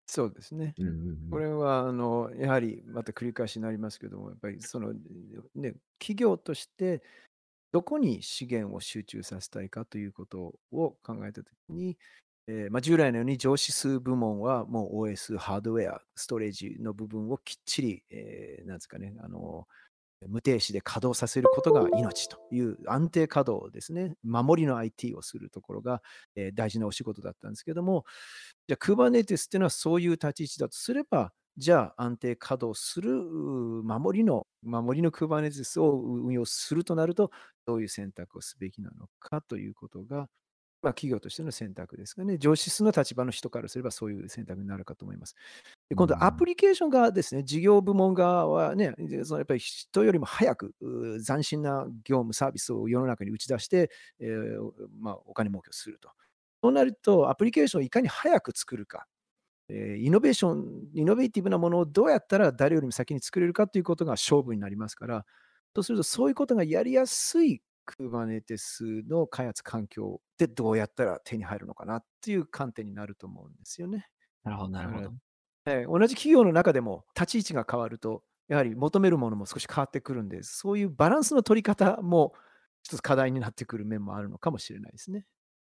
そうですね。うんうんうんこれはあのやはりまた繰り返しになりますけども、やっぱりその、ね、企業としてどこに資源を集中させたいかということを考えたときに、えーまあ、従来のように上司数部門はもう OS、ハードウェア、ストレージの部分をきっちり、えーなんですかね、あの無停止で稼働させることが命という安定稼働ですね、守りの IT をするところが、えー大事なお仕事だったんですけども、じゃあ Kubernetes っていうのはそういう立ち位置だとすれば、じゃあ安定稼働するう守りの、守りの Kubernetes を運用するとなると、どういう選択をすべきなのかということが、まあ、企業としての選択ですかね。上司室の立場の人からすればそういう選択になるかと思います。で今度、うんアプリケーション側ですね、事業部門側はね、でそのやっぱり人よりも早くう斬新な業務、サービスを世の中に打ち出して、えーまあ、お金儲けをすると。そうなると、アプリケーションをいかに早く作るか、えーイノベーション、イノベーティブなものをどうやったら誰よりも先に作れるかということが勝負になりますから、とするとそういうことがやりやすい Kubernetes の開発環境でどうやったら手に入るのかなっていう観点になると思うんですよね。なるほど、なるほど。えー同じ企業の中でも立ち位置が変わると、やはり求めるものも少し変わってくるんで、そういうバランスの取り方も一つ課題になってくる面もあるのかもしれないですね。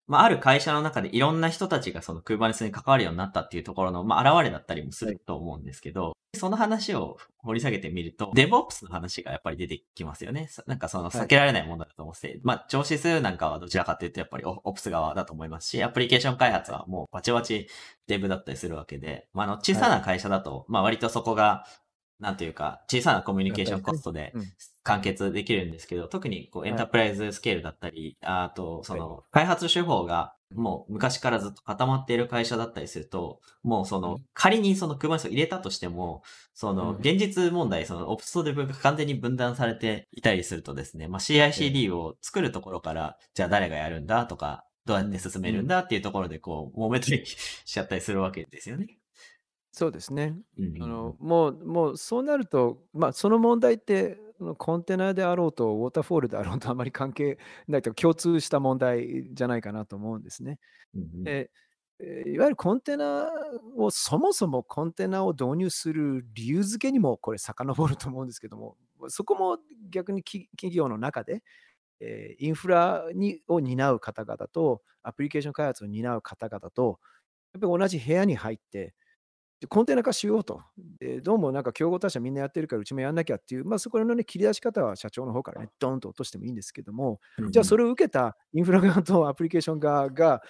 まあ、ある会社の中でいろんな人たちがその Kubernetes に関わるようになったっていうところの、まあ、現れだったりもすると思うんですけど、その話を掘り下げてみると、DevOps の話がやっぱり出てきますよね。さなんかその避けられないものだと思って、まあ、上司数なんかはどちらかというとやっぱり Ops 側だと思いますし、アプリケーション開発はもうバチバチ Dev だったりするわけで、まあ、あの、小さな会社だと、まあ、割とそこが、なんというか、小さなコミュニケーションコストでうん完結できるんですけど、特にこうはい。エンタープライズスケールだったり、あと、そはの、開発手法がもう昔からずっと固まっている会社だったりすると、もうその、仮にその Kubernetes を入れたとしても、その、うん。現実問題、その、オプスとデブが完全に分断されていたりするとですね、まあ、CICD を作るところから、じゃあ誰がやるんだとか、どうやって進めるんだっていうところで、こう、揉めたりしちゃったりするわけですよね。そうですね。うんうんあのもうもうそうなると、まあ、その問題ってあのコンテナであろうとウォーターフォールであろうとあまり関係ないと共通した問題じゃないかなと思うんですね。うんいわゆるコンテナをそもそもコンテナを導入する理由付けにもこれ遡ると思うんですけどもそこも逆にき企業の中で、えーインフラにを担う方々とアプリケーション開発を担う方々とやっぱり同じ部屋に入ってでコンテナ化しようと。でどうもなんか競合他社みんなやってるからうちもやんなきゃっていう、まあ、そこのね切り出し方は社長の方からねドーンと落としてもいいんですけども、じゃあそれを受けたインフラ側とアプリケーション側が、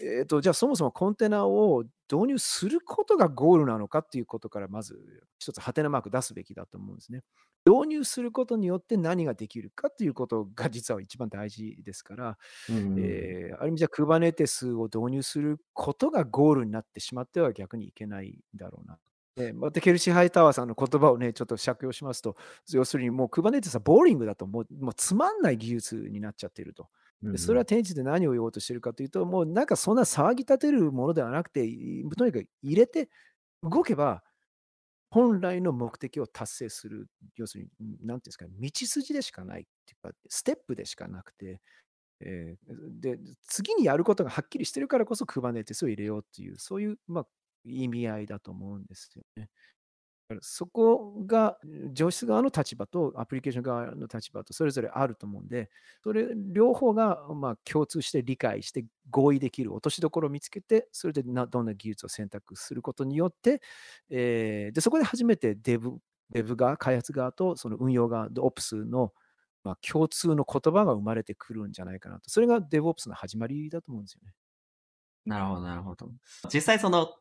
えー、とじゃあそもそもコンテナを導入することがゴールなのかっていうことからまず一つハテナマーク出すべきだと思うんですね。導入することによって何ができるかっていうことが実は一番大事ですから、うんうんえーある意味じゃ Kubernetes を導入することがゴールになってしまっては逆にいけないんだろうな。でまたケルシー・ハイタワーさんの言葉をね、ちょっと借用しますと、要するにもう Kubernetes はボーリングだともうもうつまんない技術になっちゃっていると。でそれは天地で何を言おうとしているかというと、もうなんかそんな騒ぎ立てるものではなくて、いとにかく入れて動けば、本来の目的を達成する、要するに、なんていうんですか、道筋でしかないっていうか、ステップでしかなくて、えーで、次にやることがはっきりしてるからこそクバネテスを入れようっていう、そういう、まあ、意味合いだと思うんですよね。そこが上質側の立場とアプリケーション側の立場とそれぞれあると思うんで、それ両方がまあ共通して理解して合意できる落としどころを見つけて、それでどんな技術を選択することによって、えーでそこで初めてデブデブ側、開発側とその運用側、OPS のまあ共通の言葉が生まれてくるんじゃないかなと。それが DevOps の始まりだと思うんですよね。なるほど、なるほど。実際その、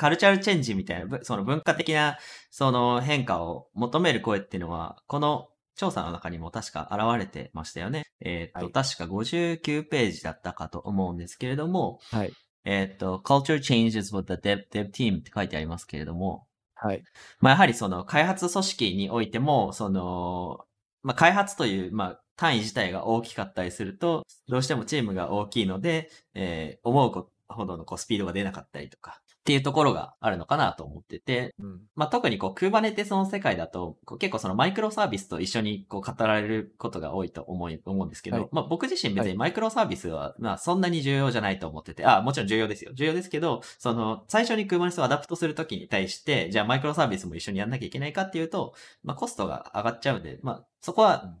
カルチャルチェンジみたいな、ぶその文化的な、その変化を求める声っていうのは、この調査の中にも確か現れてましたよね。えっ、と、はい確か59ページだったかと思うんですけれども、はい。えっ、と、culture changes with the dev, dev team って書いてありますけれども、はい。まあ、やはりその開発組織においても、その、まあ、開発という、まあ、単位自体が大きかったりすると、どうしてもチームが大きいので、えー思うほどのこうスピードが出なかったりとか、っていうところがあるのかなと思ってて、うん。まあ、特にこう、Kubernetes の世界だと、こう結構そのマイクロサービスと一緒にこう語られることが多いと思い、思うんですけど、はいまあ僕自身別はいにマイクロサービスは、まあそんなに重要じゃないと思ってて、あ、もちろん重要ですよ。重要ですけど、その、最初に Kubernetes を adopt するときに対して、じゃあマイクロサービスも一緒にやんなきゃいけないかっていうと、まあコストが上がっちゃうんで、まあそこは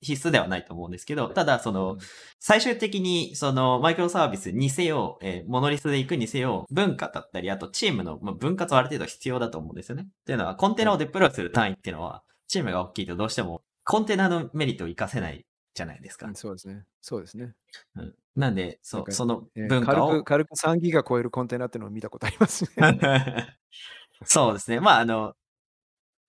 必須ではないと思うんですけど、ただその、最終的に、その、マイクロサービスにせよ、えーモノリスで行くにせよ、文化だったり、あとチームの、まあ、分割はある程度必要だと思うんですよね。っていうのは、コンテナをデプロイする単位っていうのは、チームが大きいとどうしても、コンテナのメリットを活かせないじゃないですか。うんそうですね。そうですね。うんなんで、そう、そのえー文化を軽く、軽く3ギガ超えるコンテナっていうのを見たことありますね。そうですね。まあ、あの、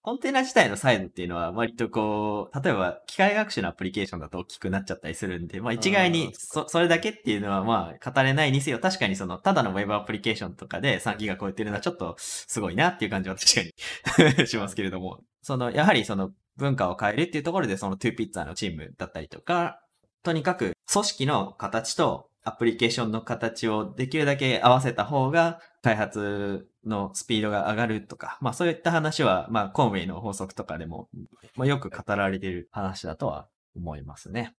コンテナ自体のサイズっていうのは割とこう、例えば機械学習のアプリケーションだと大きくなっちゃったりするんで、まあ一概あにーそそれだけっていうのはまあ語れないにせよ、確かにそのただのウェブアプリケーションとかで3ギガ超えてるのはちょっとすごいなっていう感じは確かに しますけれども、そのやはりその文化を変えるっていうところでその2ピッツァのチームだったりとか、とにかく組織の形とアプリケーションの形をできるだけ合わせた方が開発のスピードが上がるとか、まあそういった話は、まあコンウェイの法則とかでも、まあ、よく語られている話だとは思いますね。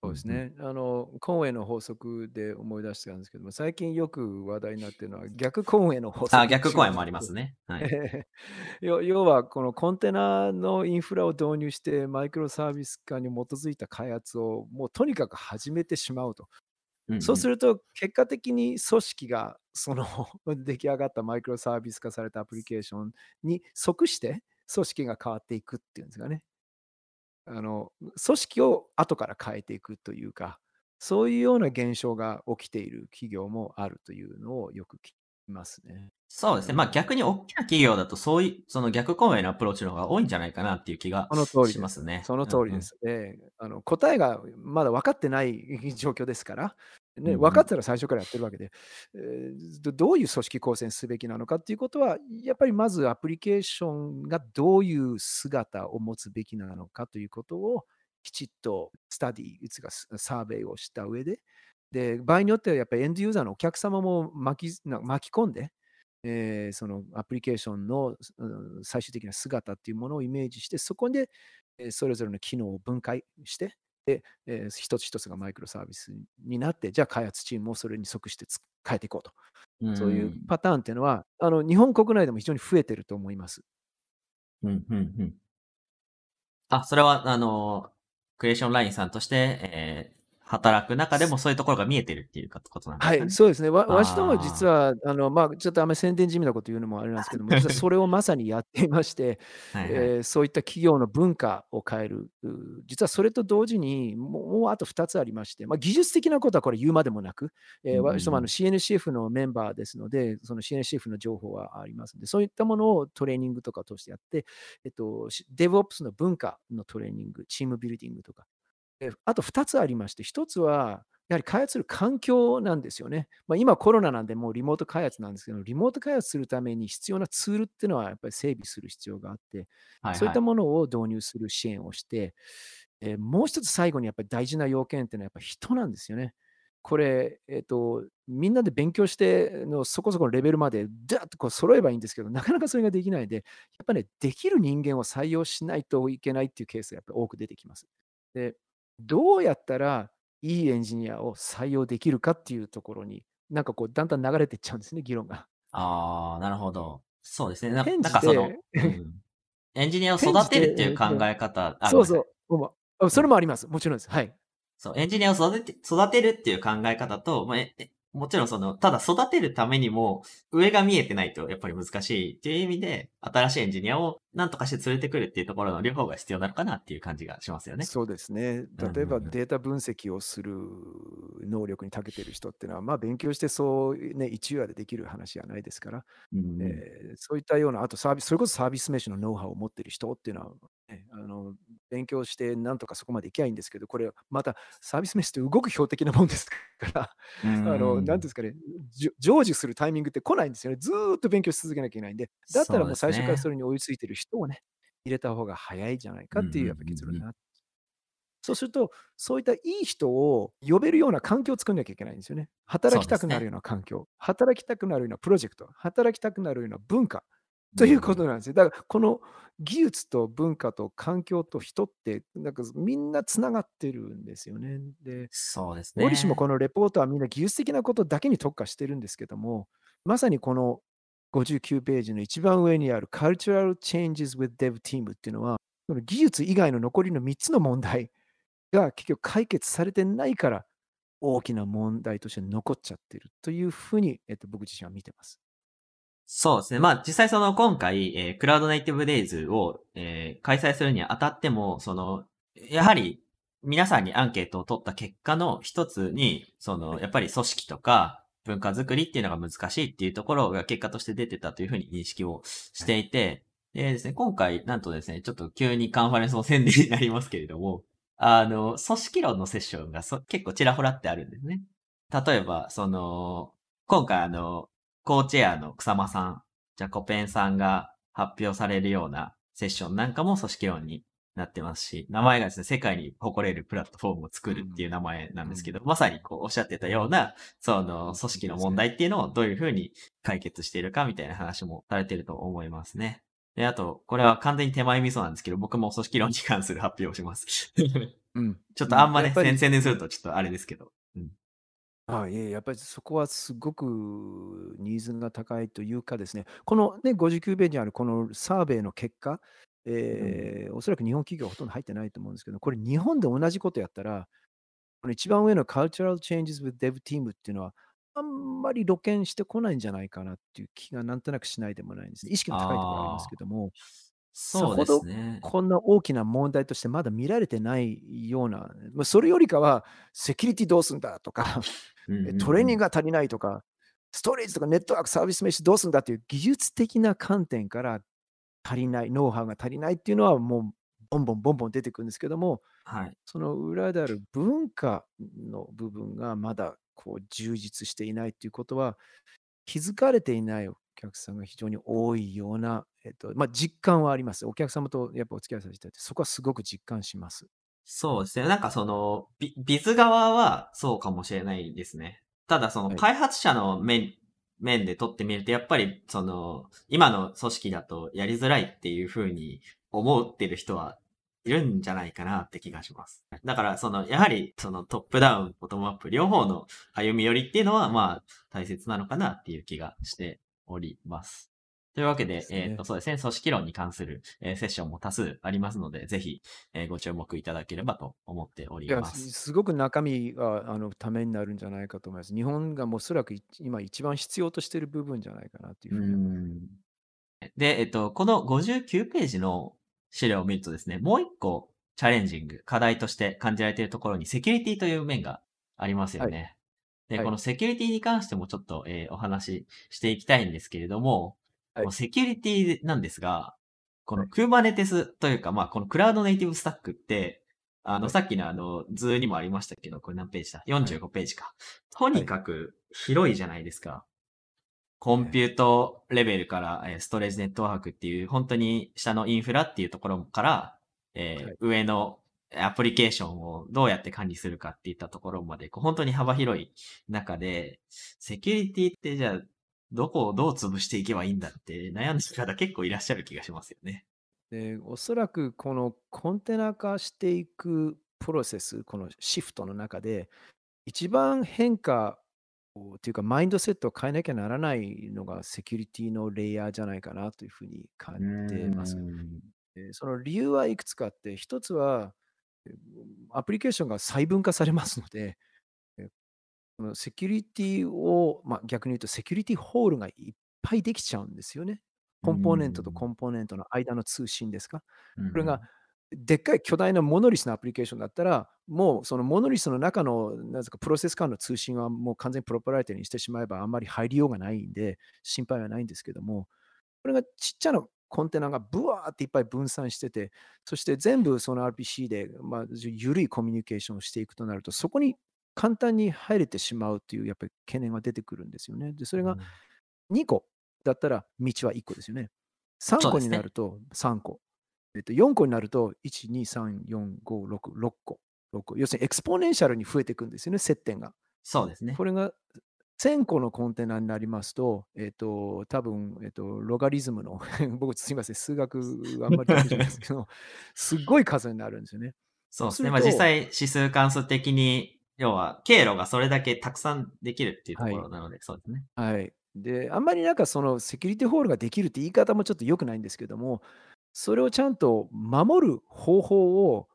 そうですね。あの、コンウェイの法則で思い出したんですけども、最近よく話題になっているのは逆コンウェイの法則。あ、逆コンウェイもあります。ね。はい。要要は、このコンテナのインフラを導入して、マイクロサービス化に基づいた開発をもうとにかく始めてしまうと。そうすると、結果的に組織がその 出来上がったマイクロサービス化されたアプリケーションに即して組織が変わっていくっていうんですかね。あの組織を後から変えていくというか、そういうような現象が起きている企業もあるというのをよく聞きますね。そうですね。まあ逆に大きな企業だとそういう、その逆公演のアプローチの方が多いんじゃないかなっていう気がしますね。その通りです。ええあの答えがまだ分かってない 状況ですから、ね、分かったら最初からやってるわけで、えーどどういう組織構成にすべきなのかっていうことは、やっぱりまずアプリケーションがどういう姿を持つべきなのかということをきちっとスタディ、いつかサーベイをした上で、で場合によってはやっぱりエンドユーザーのお客様も巻きな巻き込んで、えーそのアプリケーションのうん最終的な姿っていうものをイメージして、そこで、えーそれぞれの機能を分解して、でえー一つ一つがマイクロサービスになって、じゃあ開発チームもそれに即してつ変えていこうと。うんそういうパターンっていうのは、あの日本国内でも非常に増えてると思います。うん、うん、うん。あ、それは、あの、クリエーションラインさんとして、えー働く中でもそういうところが見えてるっていうことなんですかね。はい、そうですね。わわしとも実は、あのまあ、ちょっとあんまり宣伝じみなこと言うのもあれなんですけども、実はそれをまさにやっていまして、はいはいえーそういった企業の文化を変える、う実はそれと同時にもう、もうあと2つありまして、まあ、技術的なことはこれ言うまでもなく、えーうんうんうん私どもあの CNCF のメンバーですので、その CNCF の情報はありますので、そういったものをトレーニングとかを通してやって、えっと、し DevOps の文化のトレーニング、チームビルディングとか、えあと2つありまして、1つは、やはり開発する環境なんですよね。まあ、今コロナなんでもうリモート開発なんですけど、リモート開発するために必要なツールっていうのはやっぱり整備する必要があって、はいそういったはいものを導入する支援をして、えーもう一つ最後にやっぱり大事な要件っていうのはやっぱり人なんですよね。これ、えっ、と、みんなで勉強してのそこそこのレベルまで、ダーッとこう揃えばいいんですけど、なかなかそれができないで、やっぱね、できる人間を採用しないといけないっていうケースがやっぱり多く出てきます。で、どうやったらいいエンジニアを採用できるかっていうところに、なんかこう、だんだん流れていっちゃうんですね、議論が。ああ、なるほど。そうですね。ななんかその、うんエンジニアを育てるっていう考え方、あそうそう。それもあります。もちろんです。はい。そう、エンジニアを育てて、育てるっていう考え方と、まあ、ええもちろんその、ただ育てるためにも、上が見えてないとやっぱり難しいっていう意味で、新しいエンジニアを何とかして連れてくるっていうところの両方が必要なのかなっていう感じがしますよね。そうですね。うん例えばデータ分析をする能力に長けている人っていうのは、まあ勉強してそうね、一夜でできる話じゃないですから、うんえーそういったような、あとサービス、それこそサービスメッシュのノウハウを持っている人っていうのは、ね、あの勉強してなんとかそこまでいきゃいいんですけど、これまたサービスメって動く標的なもんですから、うん あの、なんていうんですかね、成就するタイミングって来ないんですよね。ずーっと勉強し続けなきゃいけないんで、だったらもう最初からそれに追いついてる人をね、入れた方が早いじゃないかっていうやっぱ結論になって。そうすると、そういったいい人を呼べるような環境を作んなきゃいけないんですよね。働きたくなるような環境、働きたくなるようなプロジェクト、働きたくなるような文化ということなんですよ。だから、この技術と文化と環境と人って、なんかみんなつながってるんですよね。で、そうですね。折しもこのレポートはみんな技術的なことだけに特化してるんですけども、まさにこの59ページの一番上にある Cultural Changes with Dev Team っていうのは、この技術以外の残りの3つの問題が結局解決されてないから、大きな問題として残っちゃってるというふうに、えっと、僕自身は見てます。そうですね。まあ実際その今回、えークラウドネイティブデイズを、えー開催するにあたっても、その、やはり皆さんにアンケートを取った結果の一つに、その、やっぱり組織とか文化づくりっていうのが難しいっていうところが結果として出てたというふうに認識をしていて、でですね、今回、なんとですね、ちょっと急にカンファレンスの宣伝になりますけれども、あの、組織論のセッションがそ結構ちらほらってあるんですね。例えば、その、今回あの、コーチェアの草間さん、ジャコペンさんが発表されるようなセッションなんかも組織論になってますし、名前がですね、世界に誇れるプラットフォームを作るっていう名前なんですけど、まさにこうおっしゃってたような、その組織の問題っていうのをどういうふうに解決しているかみたいな話もされてると思いますね。で、あと、これは完全に手前味噌なんですけど、僕も組織論に関する発表をします。うん。ちょっとあんまね、宣伝するとちょっとあれですけど。あいえいえやっぱりそこはすごくニーズが高いというかですね、この、ね、59ページにあるこのサーベイの結果、えーおそらく日本企業はほとんど入ってないと思うんですけど、これ日本で同じことやったら、この一番上の Cultural Changes with Dev Team っていうのは、あんまり露見してこないんじゃないかなっていう気がなんとなくしないでもないんですね。意識の高いところありますけども、そうですね。こんな大きな問題としてまだ見られてないような、まあそれよりかは、セキュリティどうすんだとか、トレーニングが足りないとか、ストレージとかネットワークサービスメッシュどうするんだっていう技術的な観点から足りない、ノウハウが足りないっていうのはもうボンボンボンボン出てくるんですけども、はい。その裏である文化の部分がまだこう充実していないということは、気づかれていないお客さんが非常に多いような、えっとまあ、実感はあります。お客様とやっぱお付き合いさせていただいて、そこはすごく実感します。そうですね。なんかその、ビビズ側はそうかもしれないですね。ただそのはい開発者の面、面で取ってみると、やっぱりその、今の組織だとやりづらいっていうふうに思ってる人はいるんじゃないかなって気がします。だからその、やはりそのトップダウン、ボトムアップ両方の歩み寄りっていうのはまあ大切なのかなっていう気がしております。というわけで、ですねえっ、と、そうですね、組織論に関する、えーセッションも多数ありますので、ぜひ、えーご注目いただければと思っておりますす。すごく中身があのためになるんじゃないかと思います。日本がもうおそらくい今一番必要としている部分じゃないかなというふうに思います。で、えっと、この59ページの資料を見るとですね、もう一個チャレンジング、課題として感じられているところにセキュリティという面がありますよね。で、はいこのセキュリティに関してもちょっと、えーお話ししていきたいんですけれども、はいこのセキュリティなんですが、このはい。Kubernetes というか、まあ、このクラウドネイティブスタックって、あの、はい。さっきのあの、図にもありましたけど、これ何ページだ ?45 ページか。とにかく広いじゃないですか。コンピュートレベルから、えーストレージネットワークっていう、本当に下のインフラっていうところから、え上のアプリケーションをどうやって管理するかっていったところまで、こう本当に幅広い中で、セキュリティってじゃあ、どこをどう潰していけばいいんだって悩んでる方結構いらっしゃる気がしますよね。でおそらくこのコンテナ化していくプロセス、このシフトの中で、一番変化をというか、マインドセットを変えなきゃならないのがセキュリティのレイヤーじゃないかなというふうに感じてます。でその理由はいくつかあって、一つは、えアプリケーションが細分化されますので、セキュリティを、まあ、逆に言うと、セキュリティホールがいっぱいできちゃうんですよね。コンポーネントとコンポーネントの間の通信ですか？ここれが、でっかい巨大なモノリスのアプリケーションだったら、もうそのモノリスの中のなんですかプロセス間の通信はもう完全にプロプライタリにしてしまえばあんまり入りようがないんで、心配はないんですけども、これがちっちゃなコンテナがブワーっていっぱい分散してて、そして全部その RPC で、まあ、緩いコミュニケーションをしていくとなると、そこに簡単に入れてしまうというやっぱり懸念が出てくるんですよね。で、それが2個だったら道は1個ですよね。3個になると3個。えっと、4個になると、1、2、3、4、5、6、6個。6個要するに exponential に増えていくんですよね、接点が。そうですね。これが1000個のコンテナになりますと、えっ、と、多分、えっ、と、 logarithm の、僕すみません、数学あんまり得意じゃないですけど、すっごい数になるんですよね。そうですね。まあ実際指数関数的に、要は経路がそれだけたくさんできるっていうところなので、そうですね。はい。で、あんまりなんかそのセキュリティホールができるって言い方もちょっと良くないんですけども、それをちゃんと守る方法を、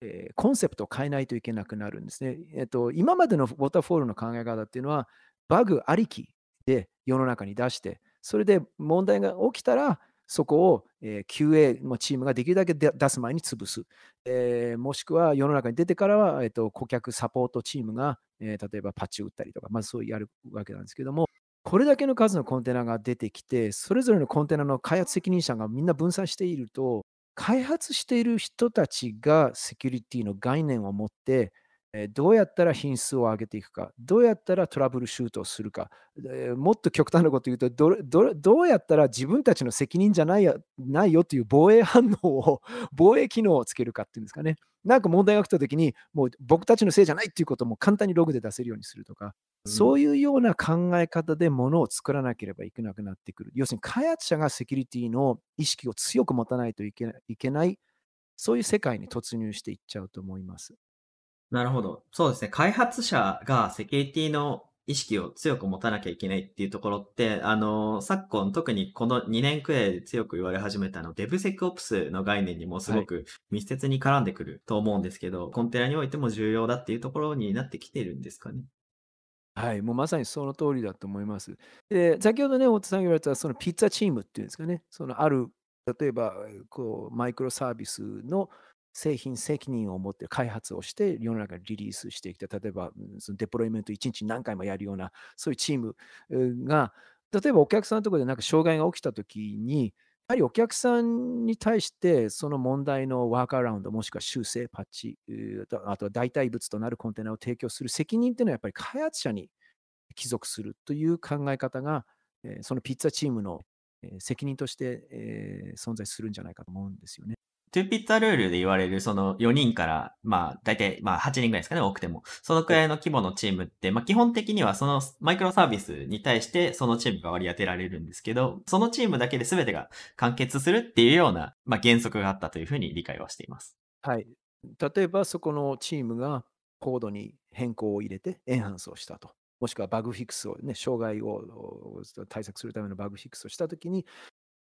えーコンセプトを変えないといけなくなるんですね。えっと、今までのウォーターフォールの考え方っていうのは、バグありきで世の中に出して、それで問題が起きたら、そこを、え QA のチームができるだけ出す前に潰す。えもしくは世の中に出てからは、えっと顧客サポートチームが、え例えばパッチを打ったりとか、まずそうやるわけなんですけども、これだけの数のコンテナが出てきて、それぞれのコンテナの開発責任者がみんな分散していると、開発している人たちがセキュリティの概念を持って、どうやったら品質を上げていくか、どうやったらトラブルシュートをするか、えーもっと極端なこと言うとどれどれ、どうやったら自分たちの責任じゃないやないよという防衛反応を、防衛機能をつけるかっていうんですかね。なんか問題が起きたときに、もう僕たちのせいじゃないっていうことも簡単にログで出せるようにするとか、そういうような考え方でものを作らなければいけなくなってくる。要するに開発者がセキュリティの意識を強く持たないといけないいけない、そういう世界に突入していっちゃうと思います。なるほど。そうですね。開発者がセキュリティの意識を強く持たなきゃいけないっていうところって、あの、昨今特にこの2年くらいで強く言われ始めたの、デブセクオプスの概念にもすごく密接に絡んでくると思うんですけど、コンテナにおいても重要だっていうところになってきてるんですかね？はい、もうまさにその通りだと思います。で、先ほどね、大田さんが言われたそのピッツァチームっていうんですかね、そのある、例えばこうマイクロサービスの製品責任を持って開発をして世の中にリリースしてきて、例えばそのデプロイメント1日何回もやるような、そういうチームが、例えばお客さんのところでなんか障害が起きたときに、やはりお客さんに対してその問題のワークアラウンド、もしくは修正、パッチ、あとは代替物となるコンテナを提供する責任っていうのはやっぱり開発者に帰属するという考え方が、そのピッツァチームの責任として、存在するんじゃないかと思うんですよね。トゥーピッツァルールで言われるその4人から、まあ大体まあ8人ぐらいですかね、多くても。そのくらいの規模のチームって、まあ基本的にはそのマイクロサービスに対してそのチームが割り当てられるんですけど、そのチームだけで全てが完結するっていうような、まあ、原則があったというふうに理解はしています。はい。例えばそこのチームがコードに変更を入れてエンハンスをしたと。もしくはバグフィックスをね、障害を対策するためのバグフィックスをしたときに、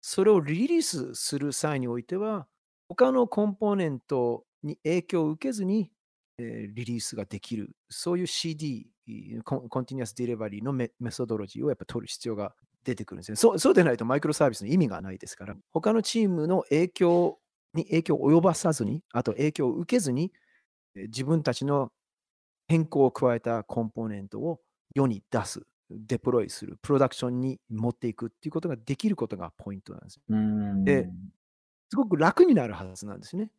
それをリリースする際においては、他のコンポーネントに影響を受けずに、えー、リリースができる、そういう CD、 continuous delivery の methodology をやっぱ取る必要が出てくるんですねそう。そうでないとマイクロサービスの意味がないですから、他のチームの影響に影響を及ばさずに、あと影響を受けずに、自分たちの変更を加えたコンポーネントを世に出す、デプロイする、プロダクションに持っていくっていうことができることがポイントなんです。で、すごく楽になるはずなんですね。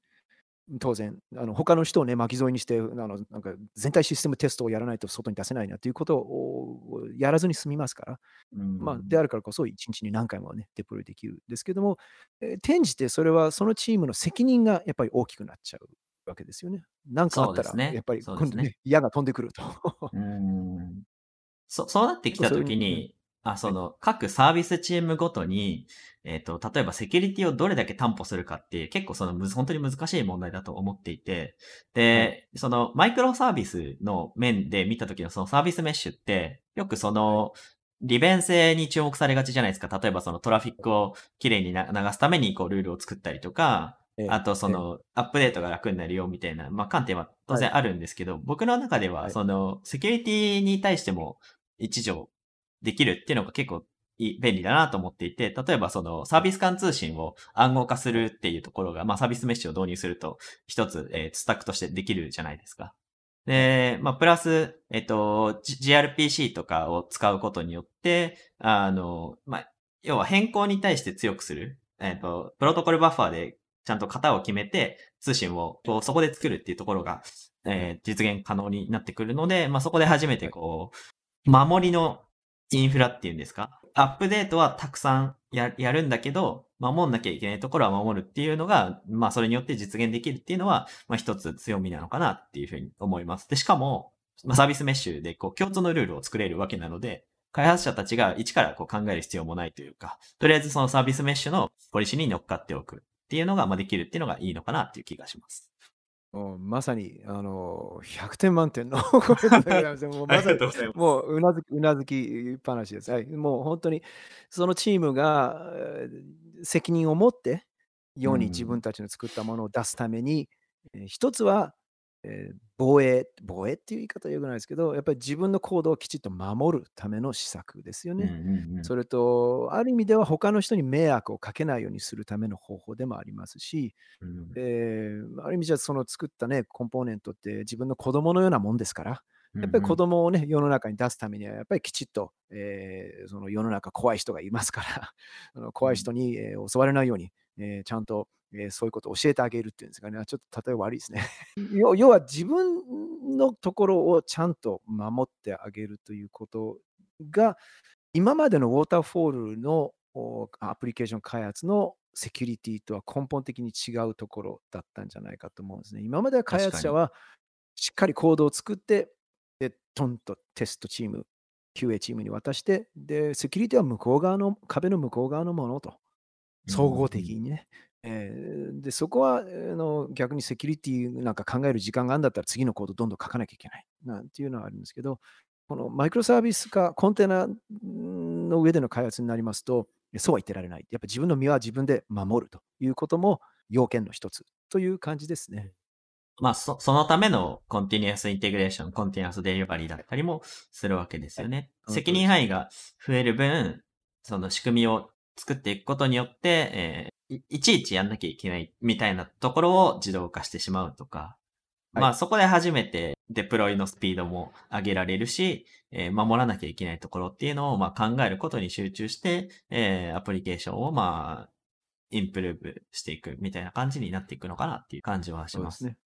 当然、あの他の人をね、巻き添えにしてあのなんか、全体システムテストをやらないと外に出せないなということをやらずに済みますから、まあ、であるからこそ、1日に何回もね、デプロイできるんですけども、えー、転じてそれはそのチームの責任がやっぱり大きくなっちゃうわけですよね。何かあったら、やっぱり今度ね、ね矢が飛んでくると。うんそそうなってきたときに、あ、その、各サービスチームごとに、えっ、ー、と、例えばセキュリティをどれだけ担保するかって、結構そのむ、本当に難しい問題だと思っていて、で、その、マイクロサービスの面で見たときのそのサービスメッシュって、よくその、利便性に注目されがちじゃないですか。例えばそのトラフィックをきれいに流すためにこうルールを作ったりとか、あとそのアップデートが楽になるよみたいな、まあ観点は当然あるんですけど、僕の中ではそのセキュリティに対しても一条できるっていうのが結構便利だなと思っていて、例えばそのサービス間通信を暗号化するっていうところが、まあサービスメッシュを導入すると一つ、えー、スタックとしてできるじゃないですか。で、まあプラス、えっと、gRPC とかを使うことによって、あの、まあ、要は変更に対して強くする。えっと、プロトコルバッファーでちゃんと型を決めて通信をこうそこで作るっていうところが、えー、実現可能になってくるので、まあそこで初めてこう、守りのインフラっていうんですか？アップデートはたくさんやるんだけど、守んなきゃいけないところは守るっていうのが、まあそれによって実現できるっていうのは、まあ一つ強みなのかなっていうふうに思います。で、しかも、まあ、サービスメッシュでこう共通のルールを作れるわけなので、開発者たちが一からこう考える必要もないというか、とりあえずそのサービスメッシュのポリシーに乗っかっておくっていうのがまあできるっていうのがいいのかなっていう気がします。まさに、あの、100点満点の もうまさに、もううなずきうなずきっぱなしです。はい。もう本当に、そのチームが責任を持って世に自分たちの作ったものを出すために、一つはえー、防衛、防衛っていう言い方はよくないですけど、やっぱり自分の行動をきちっと守るための施策ですよね。うんうんうん、それと、ある意味では他の人に迷惑をかけないようにするための方法でもありますし、うん、えー、ある意味じゃその作ったね、コンポーネントって自分の子供のようなもんですから、やっぱり子供をね、世の中に出すためには、やっぱりきちっと、えー、その世の中怖い人がいますから あの怖い人に、えー、襲われないように、えー、ちゃんとえー、そういうことを教えてあげるっていうんですかね、ちょっと例えば悪いですね。要は自分のところをちゃんと守ってあげるということが、今までのウォーターフォールのアプリケーション開発のセキュリティとは根本的に違うところだったんじゃないかと思うんですね。今までは開発者はしっかりコードを作って、で、トンとテストチーム、QA チームに渡して、で、セキュリティは向こう側の、壁の向こう側のものと、総合的にね、えー、でそこはあの逆にセキュリティなんか考える時間があるんだったら次のコードどんどん書かなきゃいけないなんていうのはあるんですけど、このマイクロサービス化、コンテナの上での開発になりますと、そうは言ってられない。やっぱ自分の身は自分で守るということも要件の一つという感じですね。まあ、そ、そのための continuous integration、continuous delivery だったりもするわけですよね。はい、責任範囲が増える分、その仕組みを作っていくことによって、えいいちいちやんなきゃいけないみたいなところを自動化してしまうとか、はいまあそこで初めてデプロイのスピードも上げられるし、えー守らなきゃいけないところっていうのをまあ考えることに集中して、えーアプリケーションをまあ、インプルーブしていくみたいな感じになっていくのかなっていう感じはしま。すすね。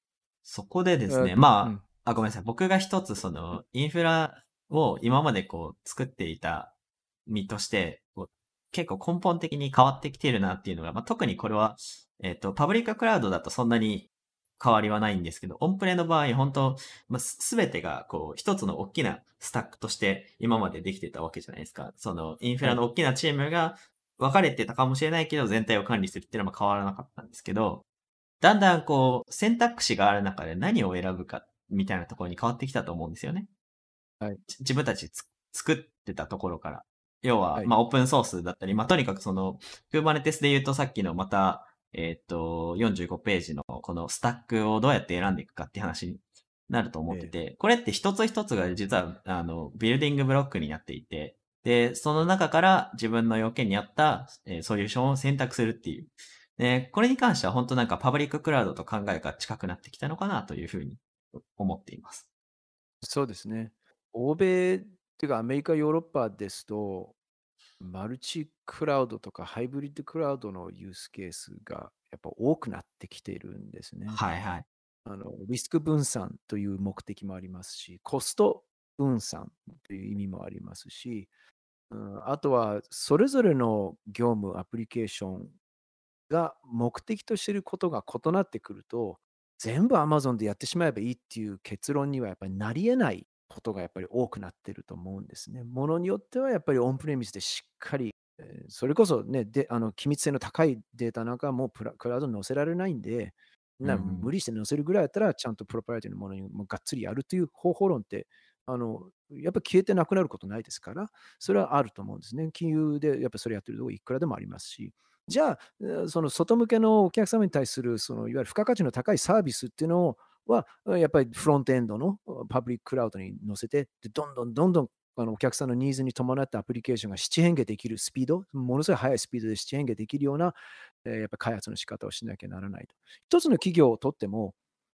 そこでですね、あまあ、うんあ、ごめんなさい。僕が一つその、インフラを今までこう作っていた身として、結構根本的に変わってきているなっていうのが、まあ、特にこれは、えっ、と、パブリッククラウドだとそんなに変わりはないんですけど、オンプレの場合、本当まあ、すべてがこう、一つの大きなスタックとして今までできてたわけじゃないですか。その、インフラの大きなチームが分かれてたかもしれないけど、全体を管理するっていうのは変わらなかったんですけど、だんだんこう、選択肢がある中で何を選ぶか、みたいなところに変わってきたと思うんですよね。はいち自分たちつ作ってたところから。要は、はいまあ、オープンソースだったり、まあ、とにかくその、Kubernetes で言うとさっきのまた、えーっと、45ページのこのスタックをどうやって選んでいくかって話になると思ってて、これって一つ一つが実は、あの、 building block になっていて、で、その中から自分の要件に合った、えーソリューションを選択するっていう。で、これに関しては本当なんかパブリッククラウドと考えが近くなってきたのかなというふうに思っています。そうですね。欧米っていうかアメリカ、ヨーロッパですと、マルチクラウドとかハイブリッドクラウドのユースケースがやっぱ多くなってきているんですね。はいはい。あのリスク分散という目的もありますし、コスト分散という意味もありますし、うん、あとはそれぞれの業務、アプリケーションが目的としていることが異なってくると、全部 Amazon でやってしまえばいいっていう結論にはやっぱりなり得ないことがやっぱり多くなってると思うんですね。ものによってはやっぱりオンプレミスでしっかり、えーそれこそね、であの機密性の高いデータなんかはもうプラクラウドに載せられないんで、な無理して載せるぐらいだったら、ちゃんとプロパライティのものにもうがっつりやるという方法論って、あのやっぱり消えてなくなることないですから、それはあると思うんですね。金融でやっぱりそれやってるとこいくらでもありますし、じゃあ、えーその外向けのお客様に対するそのいわゆる付加価値の高いサービスっていうのは、やっぱりフロントエンドのパブリッククラウドに載せて、でどんどんどんどんあのお客さんのニーズに伴ったアプリケーションが七変化できるスピード、ものすごい速いスピードで七変化できるような、えーやっぱ開発の仕方をしなきゃならないと。一つの企業をとっても、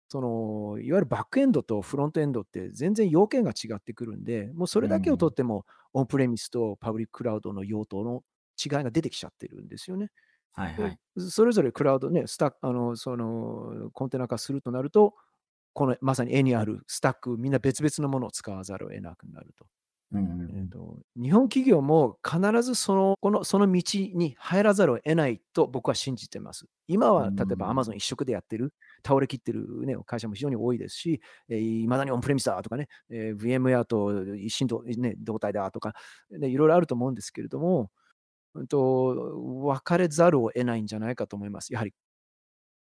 そのいわゆるバックエンドとフロントエンドって全然要件が違ってくるんで、もうそれだけをとっても、オンプレミスとパブリッククラウドの用途の違いが出てきちゃってるんですよね。はいはい。でそれぞれクラウドね、スタあの、その、コンテナ化するとなると、このまさに絵にあるスタック、みんな別々のものを使わざるを得なくなると。うんうんえーと日本企業も必ずそのこのその道に入らざるを得ないと僕は信じてます。今はうん例えば Amazon 一色でやってる、倒れきってる、ね、会社も非常に多いですし、い、えー、まだにオンプレミスだとかね、えー VMware と一心同,、ね、同体だとか、ね、いろいろあると思うんですけれども、うんと、分かれざるを得ないんじゃないかと思います。やはり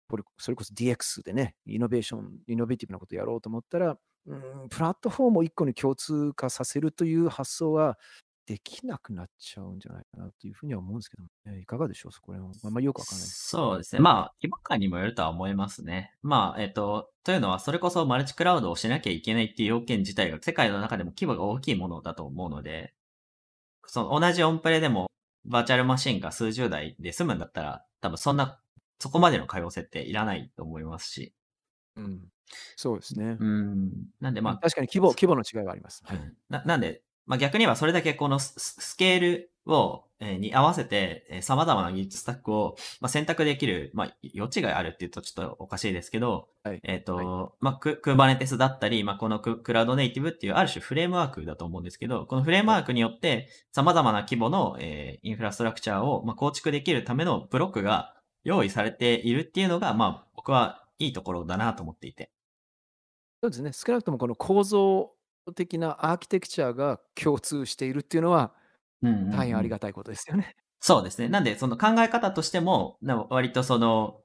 これそれこそ DX でね、イノベーション、イノベーティブなことをやろうと思ったら、うん、プラットフォームを一個に共通化させるという発想はできなくなっちゃうんじゃないかなというふうには思うんですけども、ね、いかがでしょう、そこら辺は。あんまりよくわかんない。そうですね。まあ、規模感にもよるとは思いますね。まあ、えっ、と、というのは、それこそマルチクラウドをしなきゃいけないっていう要件自体が世界の中でも規模が大きいものだと思うので、その同じオンプレでもバーチャルマシンが数十台で済むんだったら、多分そんな、そこまでの可用性っていらないと思いますし。うん、そうですね。うん。なんでまあ、確かに規模規模の違いはあります。はいうんななんで、まあ、逆に言えばそれだけこのスケールを、えーに合わせて、えー様々な技術スタックを、まあ、選択できる、まあ、余地があるっていうとちょっとおかしいですけど、はいえっ、と、はまあ、ク、クーバネテスだったり、まあ、このククラウドネイティブっていうある種フレームワークだと思うんですけど、このフレームワークによって様々な規模の、えーインフラストラクチャーを、まあ、構築できるためのブロックが用意されているっていうのが、まあ、僕はいいところだなと思っていて。そうですね。少なくともこの構造的なアーキテクチャが共通しているっていうのはうんうんうん大変ありがたいことですよね。そうですね。なんで、その考え方としても、な割とその、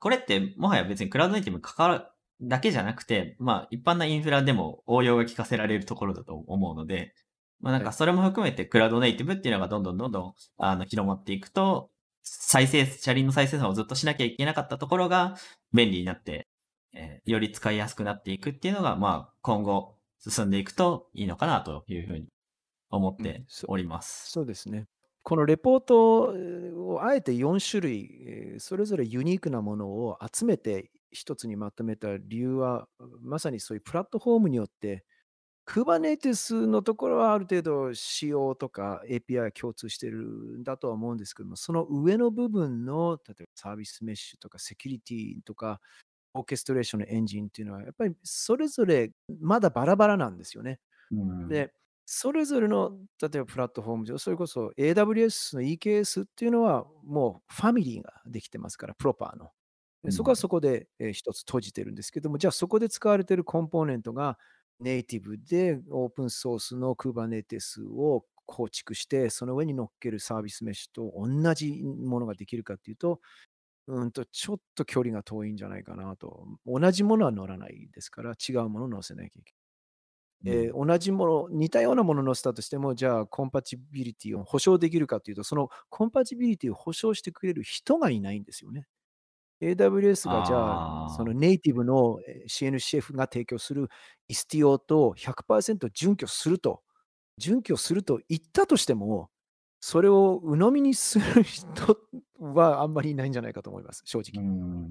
これってもはや別にクラウドネイティブに関わるだけじゃなくて、まあ一般なインフラでも応用が効かせられるところだと思うので、まあなんかはいそれも含めてクラウドネイティブっていうのがどんどんどんどんあの広まっていくと、再生、車輪の再生産をずっとしなきゃいけなかったところが便利になって、えーより使いやすくなっていくっていうのが、まあ今後進んでいくといいのかなというふうに思っております。そうですね。このレポートをあえて4種類、えーそれぞれユニークなものを集めて一つにまとめた理由は、まさにそういうプラットフォームによって、Kubernetes のところはある程度仕様とか API が共通してるんだとは思うんですけども、その上の部分の、例えばサービスメッシュとかセキュリティとか、オーケストレーションのエンジンっていうのは、やっぱりそれぞれまだバラバラなんですよね。うんで、それぞれの、例えばプラットフォーム上、それこそ AWS の EKS っていうのは、もうファミリーができてますから、プロパーの。そこはそこで、えー一つ閉じてるんですけども、じゃあそこで使われているコンポーネントがネイティブでオープンソースの Kubernetes を構築して、その上に乗っけるサービスメッシュと同じものができるかっていうと、うんとちょっと距離が遠いんじゃないかなと。同じものは乗らないですから、違うものを乗せなきゃいけない。えー同じもの、似たようなものを載せたとしても、じゃあ、コンパチビリティを保証できるかというと、そのコンパチビリティを保証してくれる人がいないんですよね。AWS がじゃあ、そのネイティブのえー CNCF が提供する Istio と100%準拠すると、準拠すると言ったとしても、それを鵜呑みにする人はあんまりいないんじゃないかと思います、正う直。ん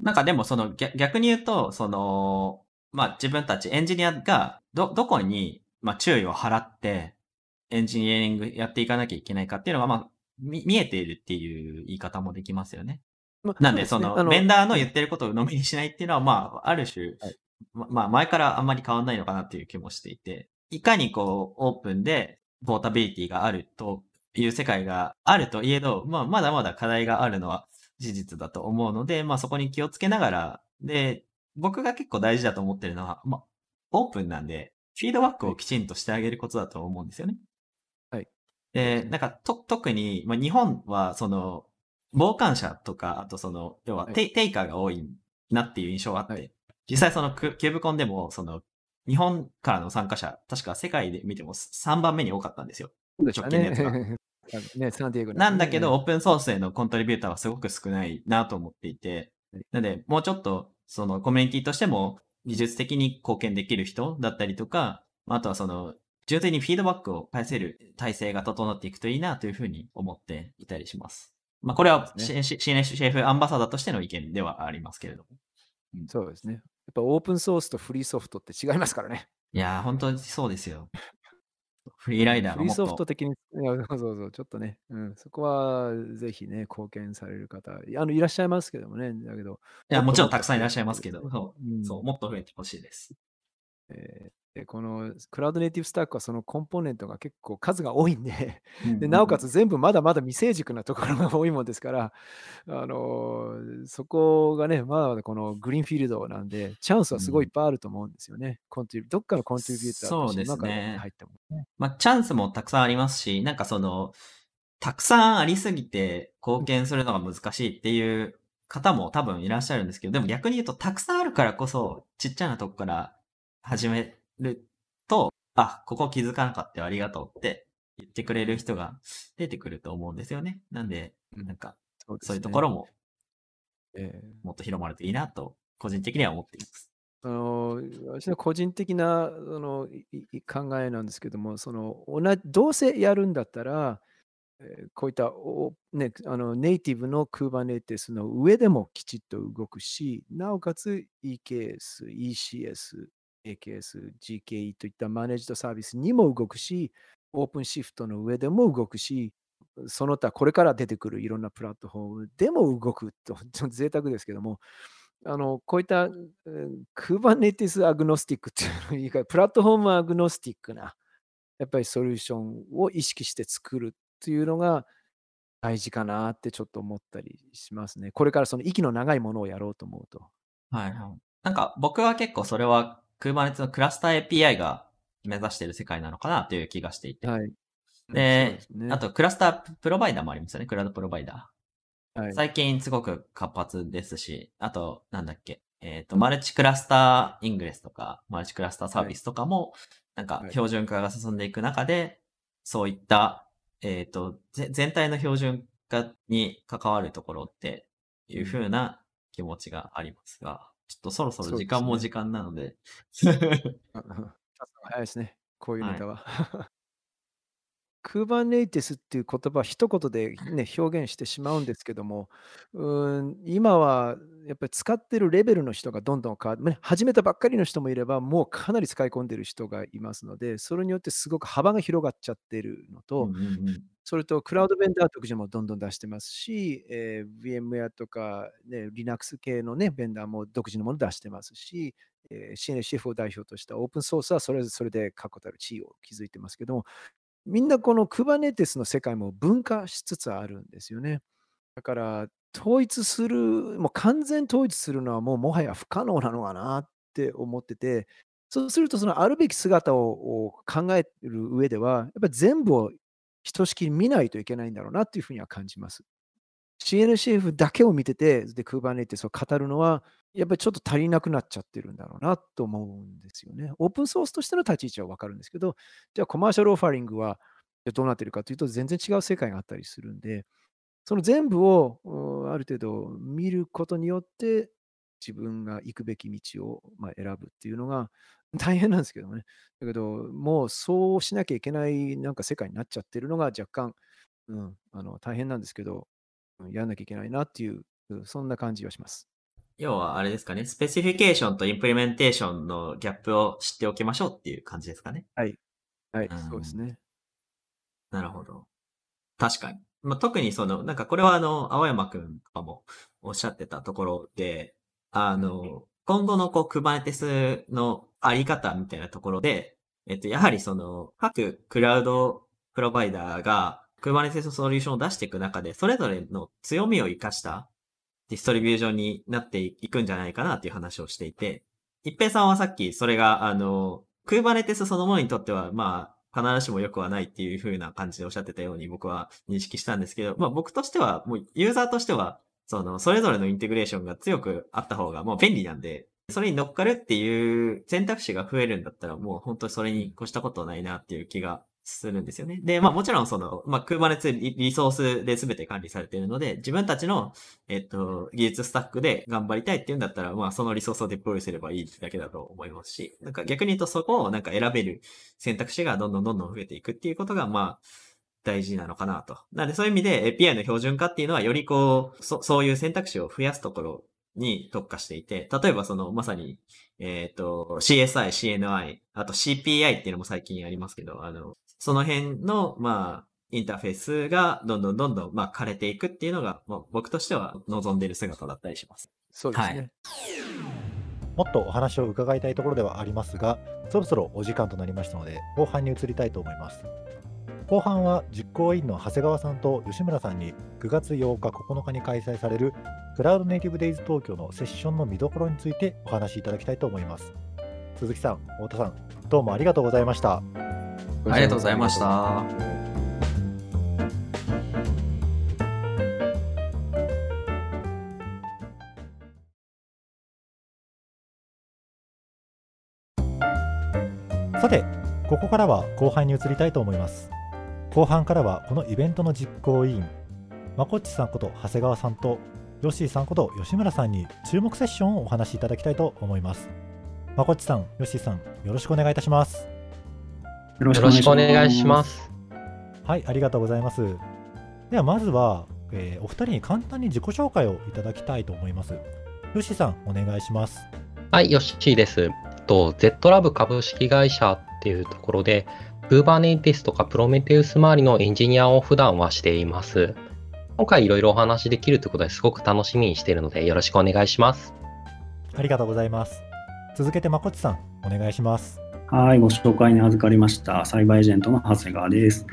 なんかでもその逆逆に言うと、その、まあ自分たちエンジニアがど、どこに、まあ注意を払ってエンジニアリングやっていかなきゃいけないかっていうのが、まあ、み見えているっていう言い方もできますよね。まあなんで、その、ねあベンダーの言ってることを鵜呑みにしないっていうのは、まあ、ある種、はいままあ、前からあんまり変わんないのかなっていう気もしていて、いかにこう、オープンで、ポータビリティがあるという世界があるといえど、まあ、まだまだ課題があるのは事実だと思うので、まあ、そこに気をつけながら、で、僕が結構大事だと思ってるのは、まあ、オープンなんで、フィードバックをきちんとしてあげることだと思うんですよね。はい。で、なんか、と、特に、まあ、日本は、その、傍観者とか、あとその、要ははいテイ、テイカーが多いなっていう印象があって、はい実際そのクキューブコンでも、その、日本からの参加者、確か世界で見ても3番目に多かったんですよ。直近のやつが ね。なんだけど、オねープンソースへのコントリビューターはすごく少ないなと思っていてはい、なので、もうちょっと、そのコミュニティとしても、技術的に貢献できる人だったりとか、あとはその、純粋にフィードバックを返せる体制が整っていくといいなというふうに思っていたりします。まあ、これはそうです CNCF アンバサダーとしての意見ではありますけれども。そうですね。やっぱオープンソースとフリーソフトって違いますからね。いやー、本当にそうですよ。フリーライダーフリーソフト的に、いやそうそうそう、ちょっとね、うん、そこはぜひね、貢献される方、あのいらっしゃいますけどもね、だけど、いや、もちろんたくさんいらっしゃいますけど、うんう、そう、もっと増えてほしいです。えーでこのクラウドネイティブスタックはそのコンポーネントが結構数が多いんで、でなおかつ全部まだまだ未成熟なところが多いもんですから、あのーそこがね、まだまだこのグリーンフィールドなんで、チャンスはすごいいっぱいあると思うんですよね。コントリビュどっかのコントリビューターとして今から入ってもね。まあ、チャンスもたくさんありますし、なんかその、たくさんありすぎて貢献するのが難しいっていう方も多分いらっしゃるんですけど、でも逆に言うと、たくさんあるからこそ、ちっちゃなとこから始めると、あ、ここ気づかなかったよ、ありがとうって言ってくれる人が出てくると思うんですよね。なんで、なんか、そういうところねもえーもっと広まるといいなと、個人的には思っています。あの私の個人的なあの考えなんですけども、その同じどうせやるんだったら、えーこういったお、ね、あのネイティブの Kubernetes の上でもきちっと動くし、なおかつ EKS、ECS、AKS、GKE といったマネージドサービスにも動くし、オープンシフトの上でも動くし、その他これから出てくるいろんなプラットフォームでも動くと、ちょっと贅沢ですけども、あのこういった、うん Kubernetes アグノスティックっていうのいいか、プラットフォームアグノスティックな、やっぱりソリューションを意識して作るっていうのが大事かなってちょっと思ったりしますね。これからその息の長いものをやろうと思うと。はい。なんか僕は結構それは Kubernetes のクラスター API が目指している世界なのかなという気がしていて。はい。でねあ、とクラスタープロバイダーもありますよね。クラウドプロバイダー。はい、最近すごく活発ですし、あと、なんだっけ。えっ、と、マルチクラスターイングレスとか、マルチクラスターサービスとかも、なんかはい標準化が進んでいく中で、そういった、えっ、と、ぜ全体の標準化に関わるところっていう風な気持ちがありますが、ちょっとそろそろ時間も時間なので、あ 早いですね。こういうネタは。Kubernetes っていう言葉、一言で、ね、表現してしまうんですけども、うん、今はやっぱり使ってるレベルの人がどんどん変わって、ね、始めたばっかりの人もいれば、もうかなり使い込んでる人がいますので、それによってすごく幅が広がっちゃってるのと、うんうんうん。それとクラウドベンダー独自もどんどん出してますし、えー VMware とか、ね、Linux 系の、ね、ベンダーも独自のもの出してますし、えー CNCF を代表としたオープンソースはそれぞれそれで確固たる地位を築いてますけども、みんなこの Kubernetes の世界も分化しつつあるんですよね。だから、統一する、もう完全統一するのはもうもはや不可能なのかなって思ってて、そうするとそのあるべき姿を考える上では、やっぱり全部をひとしきり見ないといけないんだろうなっていうふうには感じます。CNCF だけを見てて、で、Kubernetes を語るのは、やっぱりちょっと足りなくなっちゃってるんだろうなと思うんですよね。オープンソースとしての立ち位置はわかるんですけど、じゃあコマーシャルオファリングはどうなってるかというと、全然違う世界があったりするんで、その全部をある程度見ることによって、自分が行くべき道を、ま、選ぶっていうのが 大変なんですけどもね。だけど、もうそうしなきゃいけないなんか世界になっちゃってるのが若干、うん、あの大変なんですけど、うんやらなきゃいけないなっていう、そんな感じはします。要はあれですかね、スペシフィケーションとインプリメンテーションのギャップを知っておきましょうっていう感じですかね。はい、うんそうですね。なるほど。確かに。まあ、特にその、なんかこれはあの、青山くんとかもおっしゃってたところで、あの、今後のこう、Kubernetes のあり方みたいなところで、えっと、やはりその、各クラウドプロバイダーが Kubernetes ソリューションを出していく中で、それぞれの強みを活かしたディストリビューションになっていくんじゃないかなっていう話をしていて、一平さんはさっきそれが、あの、Kubernetes そのものにとっては、まあ、必ずしも良くはないっていう風な感じでおっしゃってたように僕は認識したんですけど、まあ僕としては、もうユーザーとしては、その、それぞれのインテグレーションが強くあった方がもう便利なんで、それに乗っかるっていう選択肢が増えるんだったらもう本当にそれに越したことないなっていう気がするんですよね。で、まあもちろんその、まあ Kubernetes リリソースで全て管理されているので、自分たちの、えっと、技術スタックで頑張りたいっていうんだったら、まあそのリソースをデプロイすればいいだけだと思いますし、なんか逆に言うとそこをなんか選べる選択肢がどんどんどんどん増えていくっていうことが、まあ、大事なのかなと。なのでそういう意味で API の標準化っていうのはよりこう、そそういう選択肢を増やすところに特化していて、例えばそのまさに、えっ、と、CSI、CNI、あと CPI っていうのも最近ありますけど、あの、その辺の、まあ、インターフェースがどんどんどんどん、まあ、枯れていくっていうのが、まあ、僕としては望んでいる姿だったりします。そうですね。もっとお話を伺いたいところではありますが、そろそろお時間となりましたので、後半に移りたいと思います。後半は実行委員の長谷川さんと吉村さんに9月8日、9日に開催されるクラウドネイティブデイズ東京のセッションの見どころについてお話しいただきたいと思います。鈴木さん、太田さん、どうもありがとうございました。ありがとうございました。さて、ここからは後半に移りたいと思います。後半からはこのイベントの実行委員、まこっちさんこと長谷川さんと、ヨッシーさんこと吉村さんに注目セッションをお話しいただきたいと思います。まこっちさん、ヨッシーさん、よろしくお願いいたします。よろしくお願いしま。す。はい、ありがとうございます。では、まずは、えーお二人に簡単に自己紹介をいただきたいと思います。ヨッシーさん、お願いします。はい、よっしーです。と ZLab 株式会社っていうところで、Kubernetes とか Prometheus 周りのエンジニアを普段はしています。今回いろいろお話できるということですごく楽しみにしているので、よろしくお願いします。ありがとうございます。続けて、まこっちさん、お願いします。はい、ご紹介に預かりました。サイバーエージェントの長谷川です。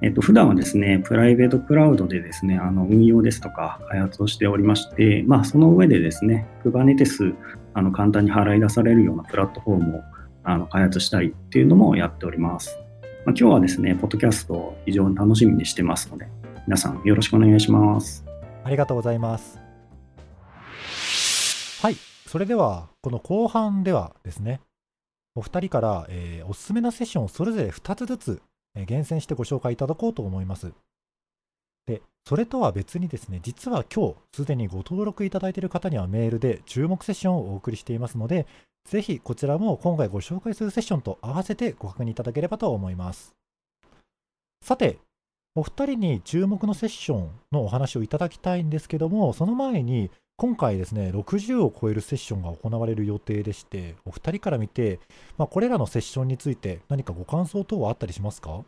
えっと、普段はですね、プライベートクラウドでですね、あの運用ですとか開発をしておりまして、まあ、その上でですね、Kubernetes、あの簡単に払い出されるようなプラットフォームをあの開発したりっていうのもやっております。まあ、今日はですね、ポッドキャストを非常に楽しみにしてますので、皆さんよろしくお願いします。ありがとうございます。はい、それでは、この後半ではですね、お二人から、えーおすすめのセッションをそれぞれ2つずつ、えー厳選してご紹介いただこうと思います。で、それとは別にですね、実は今日すでにご登録いただいている方にはメールで注目セッションをお送りしていますので、ぜひこちらも今回ご紹介するセッションと合わせてご確認いただければと思います。さて、お二人に注目のセッションのお話をいただきたいんですけども、その前に、今回ですね、60を超えるセッションが行われる予定でして、お二人から見て、まあ、これらのセッションについて何かご感想等はあったりしますか？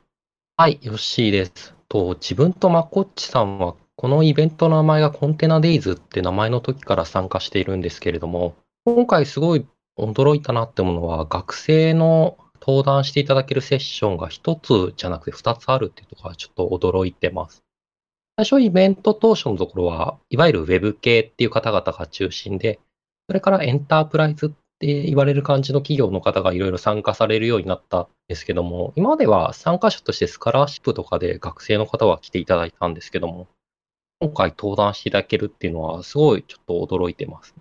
はい、よしーです。と、自分とまこっちさんは、このイベントの名前がコンテナデイズって名前の時から参加しているんですけれども、今回すごい驚いたなってものは、学生の登壇していただけるセッションが一つじゃなくて二つあるっていうところはちょっと驚いてます。最初イベント当初のところは、いわゆるウェブ系っていう方々が中心で、それからエンタープライズって言われる感じの企業の方がいろいろ参加されるようになったんですけども、今までは参加者としてスカラーシップとかで学生の方は来ていただいたんですけども、今回登壇していただけるっていうのはすごいちょっと驚いてます。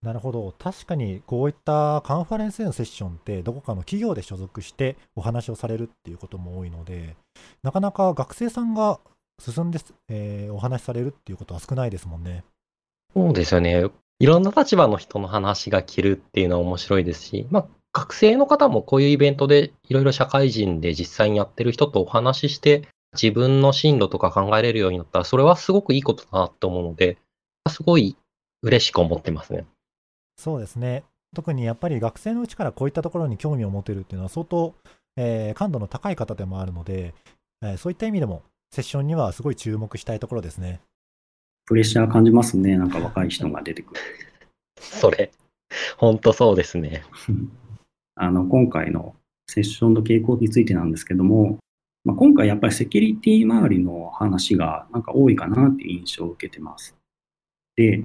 なるほど。確かにこういったカンファレンスへのセッションってどこかの企業で所属してお話をされるっていうことも多いので、なかなか学生さんが進んで、えーお話しされるっていうことは少ないですもんね。そうですよね。いろんな立場の人の話が聞けるっていうのは面白いですし、まあ、学生の方もこういうイベントでいろいろ社会人で実際にやってる人とお話しして、自分の進路とか考えれるようになったら、それはすごくいいことだなと思うので、すごい嬉しく思ってますね。そうですね。特にやっぱり学生のうちからこういったところに興味を持てるっていうのは相当、えー感度の高い方でもあるので、えーそういった意味でもセッションにはすごい注目したいところですね。プレッシャー感じますね。なんか若い人が出てくる。それ、本当そうですね。あの、今回のセッションの傾向についてなんですけども、まあ、今回やっぱりセキュリティ周りの話がなんか多いかなっていう印象を受けてます。で、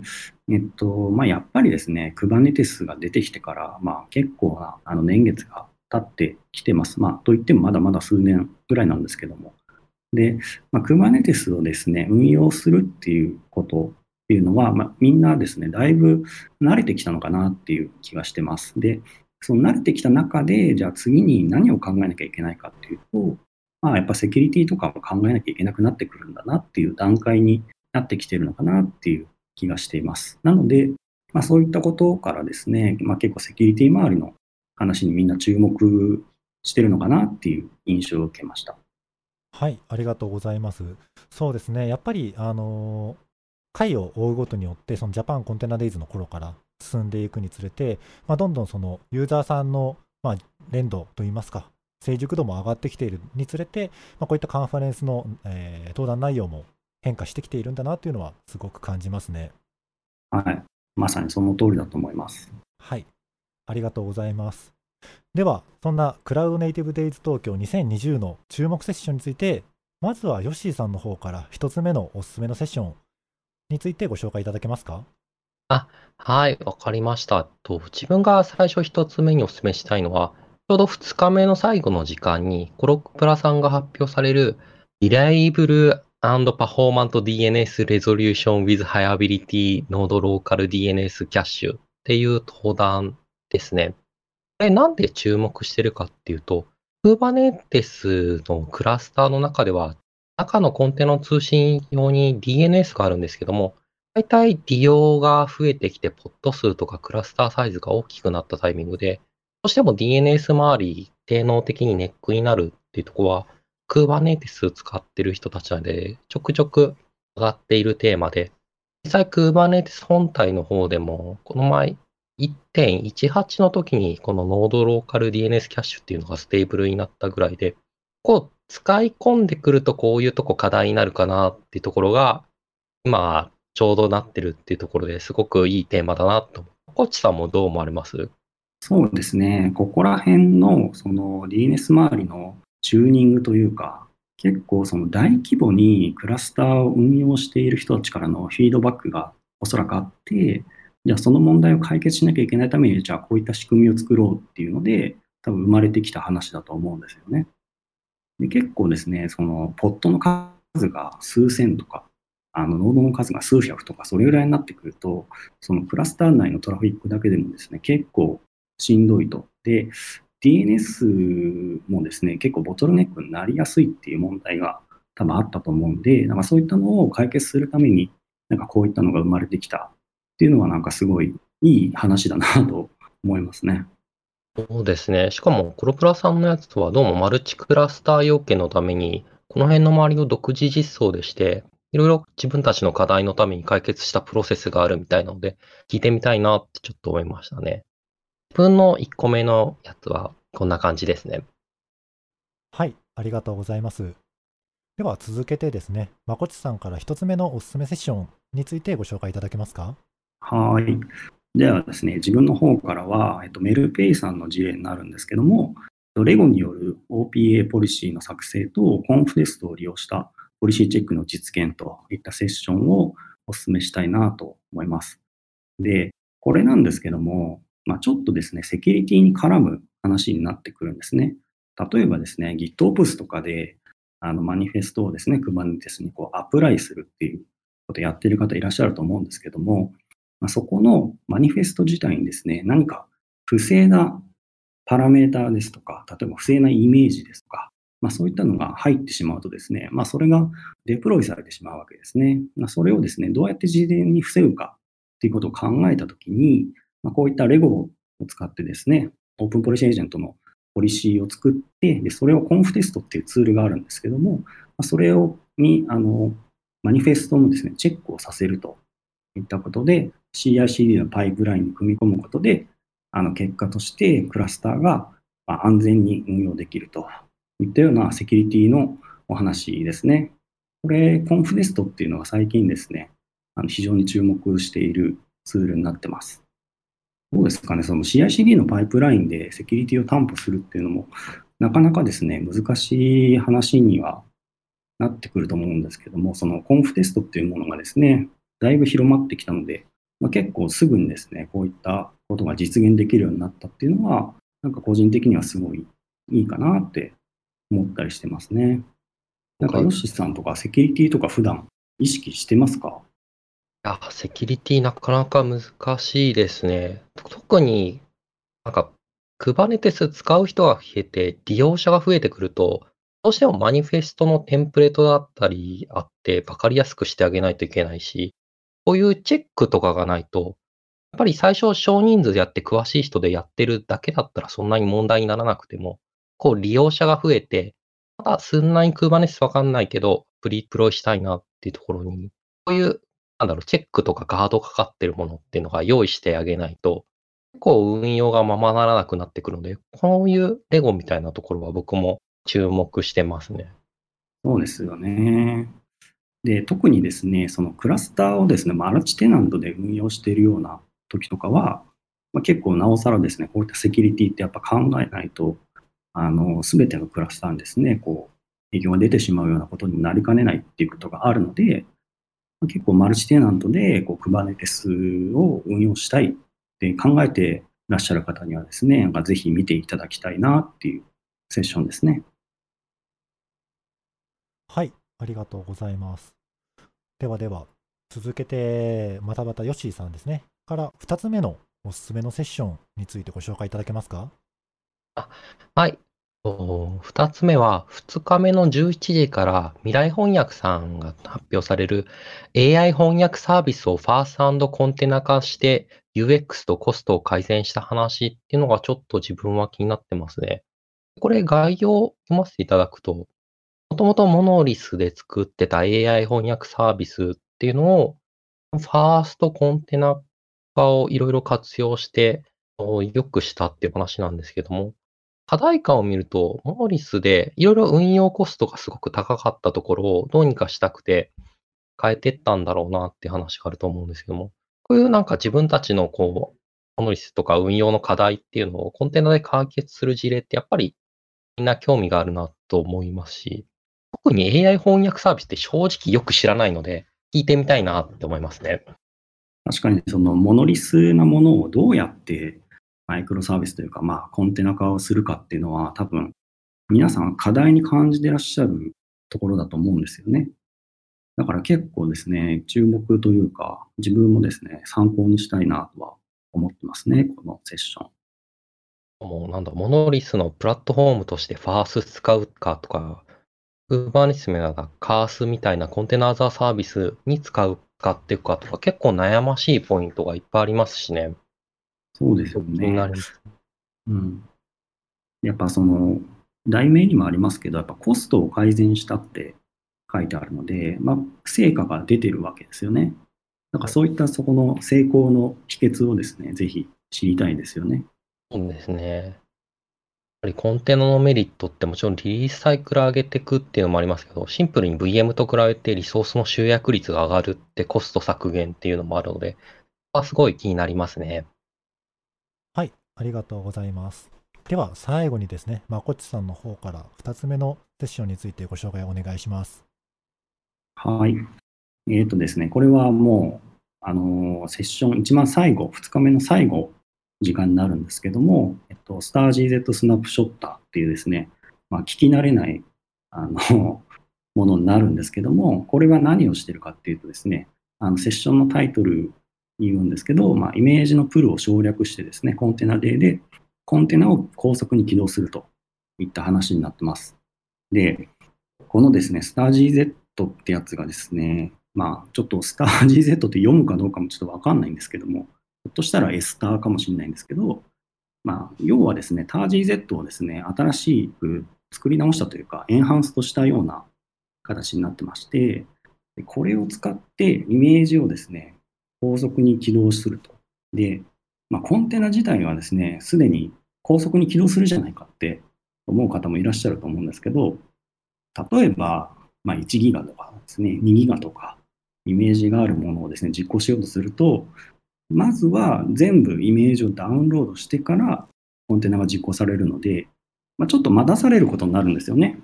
えっと、まあ、やっぱりですね、Kubernetes が出てきてから、まあ、結構なあの年月が経ってきてます。まあ、といってもまだまだ数年ぐらいなんですけども。で、まあ、Kubernetes をですね、運用するっていうことっていうのは、まあ、みんなですね、だいぶ慣れてきたのかなっていう気がしてます。で、その慣れてきた中で、じゃあ次に何を考えなきゃいけないかっていうと、まあ、やっぱセキュリティとかも考えなきゃいけなくなってくるんだなっていう段階になってきてるのかなっていう気がしています。なので、まあ、そういったことからですね、まあ、結構セキュリティ周りの話にみんな注目してるのかなっていう印象を受けました。はい、ありがとうございます。そうですね、やっぱり、あのー回を追うごとによって、そのジャパンコンテナデイズの頃から進んでいくにつれて、まあ、どんどんそのユーザーさんの、まあ、連度といいますか、成熟度も上がってきているにつれて、まあ、こういったカンファレンスの、えー登壇内容も変化してきているんだなというのはすごく感じますね。はい。まさにその通りだと思います。はい、ありがとうございます。では、そんなクラウドネイティブデイズ東京2020の注目セッションについて、まずはヨッシーさんの方から一つ目のおすすめのセッションについてご紹介いただけますか？あはい、わかりました。と、自分が最初一つ目にお勧めしたいのは、ちょうど2日目の最後の時間に、コロックプラさんが発表される、Reliable and Performant DNS Resolution with Hiability Node Local DNS Cache っていう登壇ですね。れなんで注目してるかっていうと、Kubernetes のクラスターの中では、中のコンテナの通信用に DNS があるんですけども、大体利用が増えてきて、ポット数とかクラスターサイズが大きくなったタイミングで、どうしても DNS 周り、性能的にネックになるっていうとこは、Kubernetes 使ってる人たちなので、ちょくちょく上がっているテーマで、実際 Kubernetes 本体の方でも、この前1.18の時に、この Node Local DNS キャッシュっていうのが stable になったぐらいで、こう使い込んでくるとこういうとこ課題になるかなっていうところが、今、ちょうどなってるっていうところですごくいいテーマだなと。コッチさんもどう思われます？そうですね。ここら辺のその DNS 周りのチューニングというか、結構その大規模にクラスターを運用している人たちからのフィードバックがおそらくあって、じゃあその問題を解決しなきゃいけないために、じゃあこういった仕組みを作ろうっていうので、多分生まれてきた話だと思うんですよね。で結構ですね、そのポットの数が数千とか、あのノードの数が数百とか、それぐらいになってくると、そのクラスター内のトラフィックだけでもですね、結構しんどいと。で、DNS もですね、結構ボトルネックになりやすいっていう問題が多分あったと思うんで、なんかそういったのを解決するために、なんかこういったのが生まれてきたっていうのはなんかすごいいい話だなと思いますね。そうですね。しかも、コロプラさんのやつとはどうもマルチクラスター要件のために、この辺の周りの独自実装でして、いろいろ自分たちの課題のために解決したプロセスがあるみたいなので、聞いてみたいなってちょっと思いましたね。自分の1個目のやつはこんな感じですね。はい、ありがとうございます。では続けてですね、まこちさんから一つ目のおすすめセッションについてご紹介いただけますか？はい。ではですね、自分の方からは、えっと、メルペイさんの事例になるんですけども、レゴによる OPA ポリシーの作成とコンフテストを利用したポリシーチェックの実現といったセッションをお勧めしたいなと思います。で、これなんですけども、まあ、ちょっとですね、セキュリティに絡む話になってくるんですね。例えばですね、GitOps とかで、あの、マニフェストをですね、Kubernetes にこうアプライするっていうことをやってる方いらっしゃると思うんですけども、まあ、そこのマニフェスト自体にですね、何か不正なパラメーターですとか、例えば不正なイメージですとか、まあ、そういったのが入ってしまうとですね、まあ、それがデプロイされてしまうわけですね。まあ、それをですね、どうやって事前に防ぐかっていうことを考えたときに、まあ、こういったレゴを使ってですね、オープンポリシーエージェントのポリシーを作って、でそれをコンフテストっていうツールがあるんですけども、まあ、それをに、あの、マニフェストのですね、チェックをさせるといったことで、CI/CD のパイプラインに組み込むことで、あの結果としてクラスターが安全に運用できるといったようなセキュリティのお話ですね。これ、コンフネストっていうのが最近ですね、あの非常に注目しているツールになってます。どうですかね、その CI/CD のパイプラインでセキュリティを担保するっていうのも、なかなかですね、難しい話にはなってくると思うんですけども、そのコンフテストっていうものがですね、だいぶ広まってきたので、まあ、結構すぐにですね、こういったことが実現できるようになったっていうのは、なんか個人的にはすごいいいかなって思ったりしてますね。なんかヨッシーさんとかセキュリティとか普段意識してますか？いや、セキュリティなかなか難しいですね。特になんか Kubernetes 使う人が増えて、利用者が増えてくると、どうしてもマニフェストのテンプレートだったりあって、分かりやすくしてあげないといけないし、こういうチェックとかがないと、やっぱり最初少人数でやって詳しい人でやってるだけだったらそんなに問題にならなくても、こう利用者が増えて、まだそんなに Kubernetes わかんないけど、プリプロしたいなっていうところに、こういう、なんだろう、チェックとかガードかかってるものっていうのが用意してあげないと、結構運用がままならなくなってくるので、こういうレゴみたいなところは僕も注目してますね。そうですよね。で、特にですね、そのクラスターをですね、マルチテナントで運用しているような時とかは、まあ、結構なおさらですね、こういったセキュリティってやっぱ考えないと、あの、すべてのクラスターにですね、こう、影響が出てしまうようなことになりかねないっていうことがあるので、結構マルチテナントで、こう、Kubernetes を運用したいって考えてらっしゃる方にはですね、なんかぜひ見ていただきたいなっていうセッションですね。はい、ありがとうございます。ではでは、続けて、またまたヨッシーさんですね、から2つ目のおすすめのセッションについてご紹介いただけますか？あはい。2つ目は、2日目の11時から未来翻訳さんが発表される AI 翻訳サービスをファーストコンテナ化して UX とコストを改善した話っていうのがちょっと自分は気になってますね。これ概要を読ませていただくと、ともとモノリスで作ってた AI 翻訳サービスっていうのを、ファーストコンテナ化をいろいろ活用して、良くしたっていう話なんですけども、課題感を見ると、モノリスでいろいろ運用コストがすごく高かったところをどうにかしたくて変えてったんだろうなって話があると思うんですけども、こういうなんか自分たちのこう、モノリスとか運用の課題っていうのをコンテナで解決する事例ってやっぱりみんな興味があるなと思いますし、特に AI 翻訳サービスって正直よく知らないので、聞いてみたいなって思いますね。確かにそのモノリスなものをどうやってマイクロサービスというか、まあ、コンテナ化をするかっていうのは、多分、皆さん課題に感じてらっしゃるところだと思うんですよね。だから結構ですね、注目というか、自分もですね、参考にしたいなとは思ってますね、このセッション。もうなんだ、モノリスのプラットフォームとしてファース使うかとか、Kubernetes ならカースみたいなコンテナーザーサービスに使うかっていうかとか、結構悩ましいポイントがいっぱいありますしね。そうですよね。うん。やっぱその、題名にもありますけど、やっぱコストを改善したって書いてあるので、まあ、成果が出てるわけですよね。なんかそういったそこの成功の秘訣をですね、ぜひ知りたいですよね。そうですね。やっぱりコンテナのメリットってもちろんリリースサイクル上げていくっていうのもありますけど、シンプルに VM と比べてリソースの集約率が上がるってコスト削減っていうのもあるので、あすごい気になりますね。はい、ありがとうございます。では最後にですね、まこっちさんの方から2つ目のセッションについてご紹介お願いします。はい。えっ、とですね、これはもう、あのーセッション一番最後、2日目の最後、時間になるんですけども、えっと、スター GZ スナップショッターっていうですね、まあ、聞き慣れない、あの、ものになるんですけども、これは何をしてるかっていうとですね、あの、セッションのタイトルに言うんですけど、まあ、イメージのプルを省略してですね、コンテナデーで、コンテナを高速に起動するといった話になってます。で、このですね、スター GZ ってやつがですね、まあ、ちょっとスター GZ って読むかどうかもちょっとわかんないんですけども、ひょっとしたら S ターかもしれないんですけど、まあ、要はですね、ター GZ をですね、新しく作り直したというか、エンハンスとしたような形になってまして、これを使ってイメージをですね、高速に起動すると。で、まあ、コンテナ自体はですね、すでに高速に起動するじゃないかって思う方もいらっしゃると思うんですけど、例えば、まあ、1ギガとかですね、2ギガとか、イメージがあるものをですね、実行しようとすると、まずは全部イメージをダウンロードしてからコンテナが実行されるので、まあ、ちょっと待たされることになるんですよね。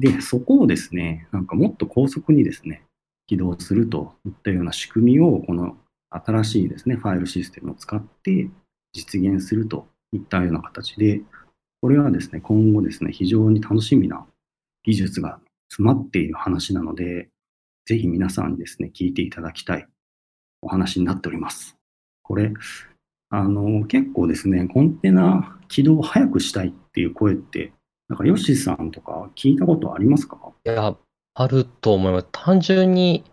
で、そこをですね、なんかもっと高速にですね、起動するといったような仕組みを、この新しいですね、ファイルシステムを使って実現するといったような形で、これはですね、今後ですね、非常に楽しみな技術が詰まっている話なので、ぜひ皆さんにですね、聞いていただきたいお話になっております。これ、あの、結構ですね、コンテナ起動を早くしたいっていう声って、なんかヨッシーさんとか聞いたことありますか？いや、あると思います。単純に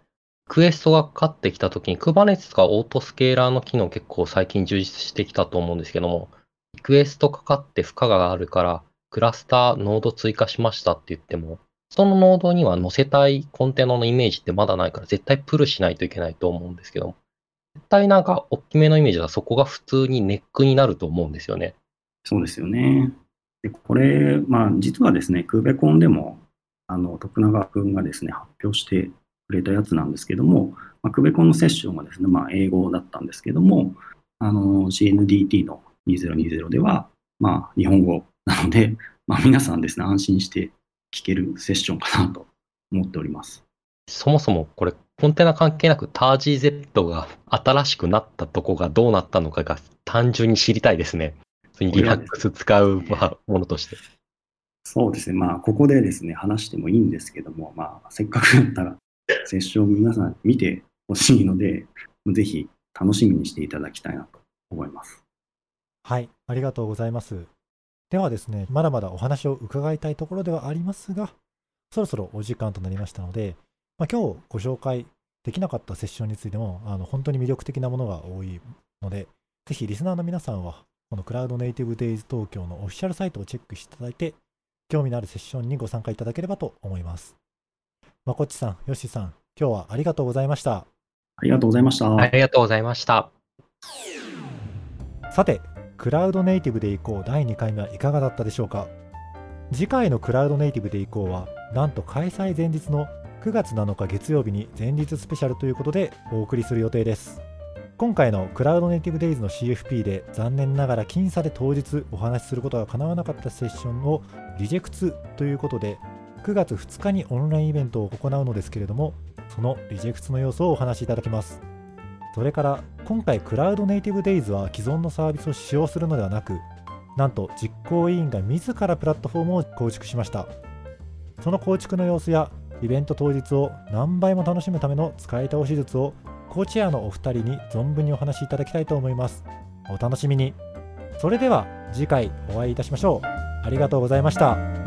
クエストがかかってきたときに、Kubernetes とかオートスケーラーの機能結構最近充実してきたと思うんですけども、リクエストかかって負荷があるから、クラスターノード追加しましたって言っても、そのノードには載せたいコンテナのイメージってまだないから、絶対プルしないといけないと思うんですけども、絶対なんか大きめのイメージはそこが普通にネックになると思うんですよね。そうですよね。で、これ、まあ、実はですね、クーベコンでも、あの、徳永君がですね、発表してくれたやつなんですけども、まあ、クーベコンのセッションがですね、まあ、英語だったんですけども、あの、CNDT の2020では、まあ、日本語なので、まあ、皆さんですね、安心して聞けるセッションかなと思っております。そもそもこれ、コンテナ関係なく TARGZ が新しくなったとこがどうなったのかが単純に知りたいですね。リラックス使うまあものとして。そうですね、まあ、ここでですね、話してもいいんですけども、まあ、せっかくだったら、セッションを皆さん見てほしいので、ぜひ楽しみにしていただきたいなと思います。はい、ありがとうございます。ではですね、まだまだお話を伺いたいところではありますが、そろそろお時間となりましたので、まあ、今日ご紹介できなかったセッションについても、あの本当に魅力的なものが多いので、ぜひリスナーの皆さんは、このクラウドネイティブデイズ東京のオフィシャルサイトをチェックしていただいて、興味のあるセッションにご参加いただければと思います。まこっちさん、よっしーさん、今日はありがとうございました。ありがとうございました。ありがとうございました。さて、クラウドネイティブでいこう第2回目はいかがだったでしょうか？次回のクラウドネイティブでいこうは、なんと開催前日の9月7日月曜日に前日スペシャルということでお送りする予定です。今回のクラウドネイティブデイズの CFP で残念ながら僅差で当日お話しすることが叶わなかったセッションをリジェクツということで9月2日にオンラインイベントを行うのですけれどもそのリジェクツの様子をお話しいただきます。それから今回クラウドネイティブデイズは既存のサービスを使用するのではなくなんと実行委員が自らプラットフォームを構築しましたその構築の様子やイベント当日を何倍も楽しむための使い倒し術をコーチアのお二人に存分にお話しいただきたいと思います。お楽しみに。それでは次回お会いいたしましょう。ありがとうございました。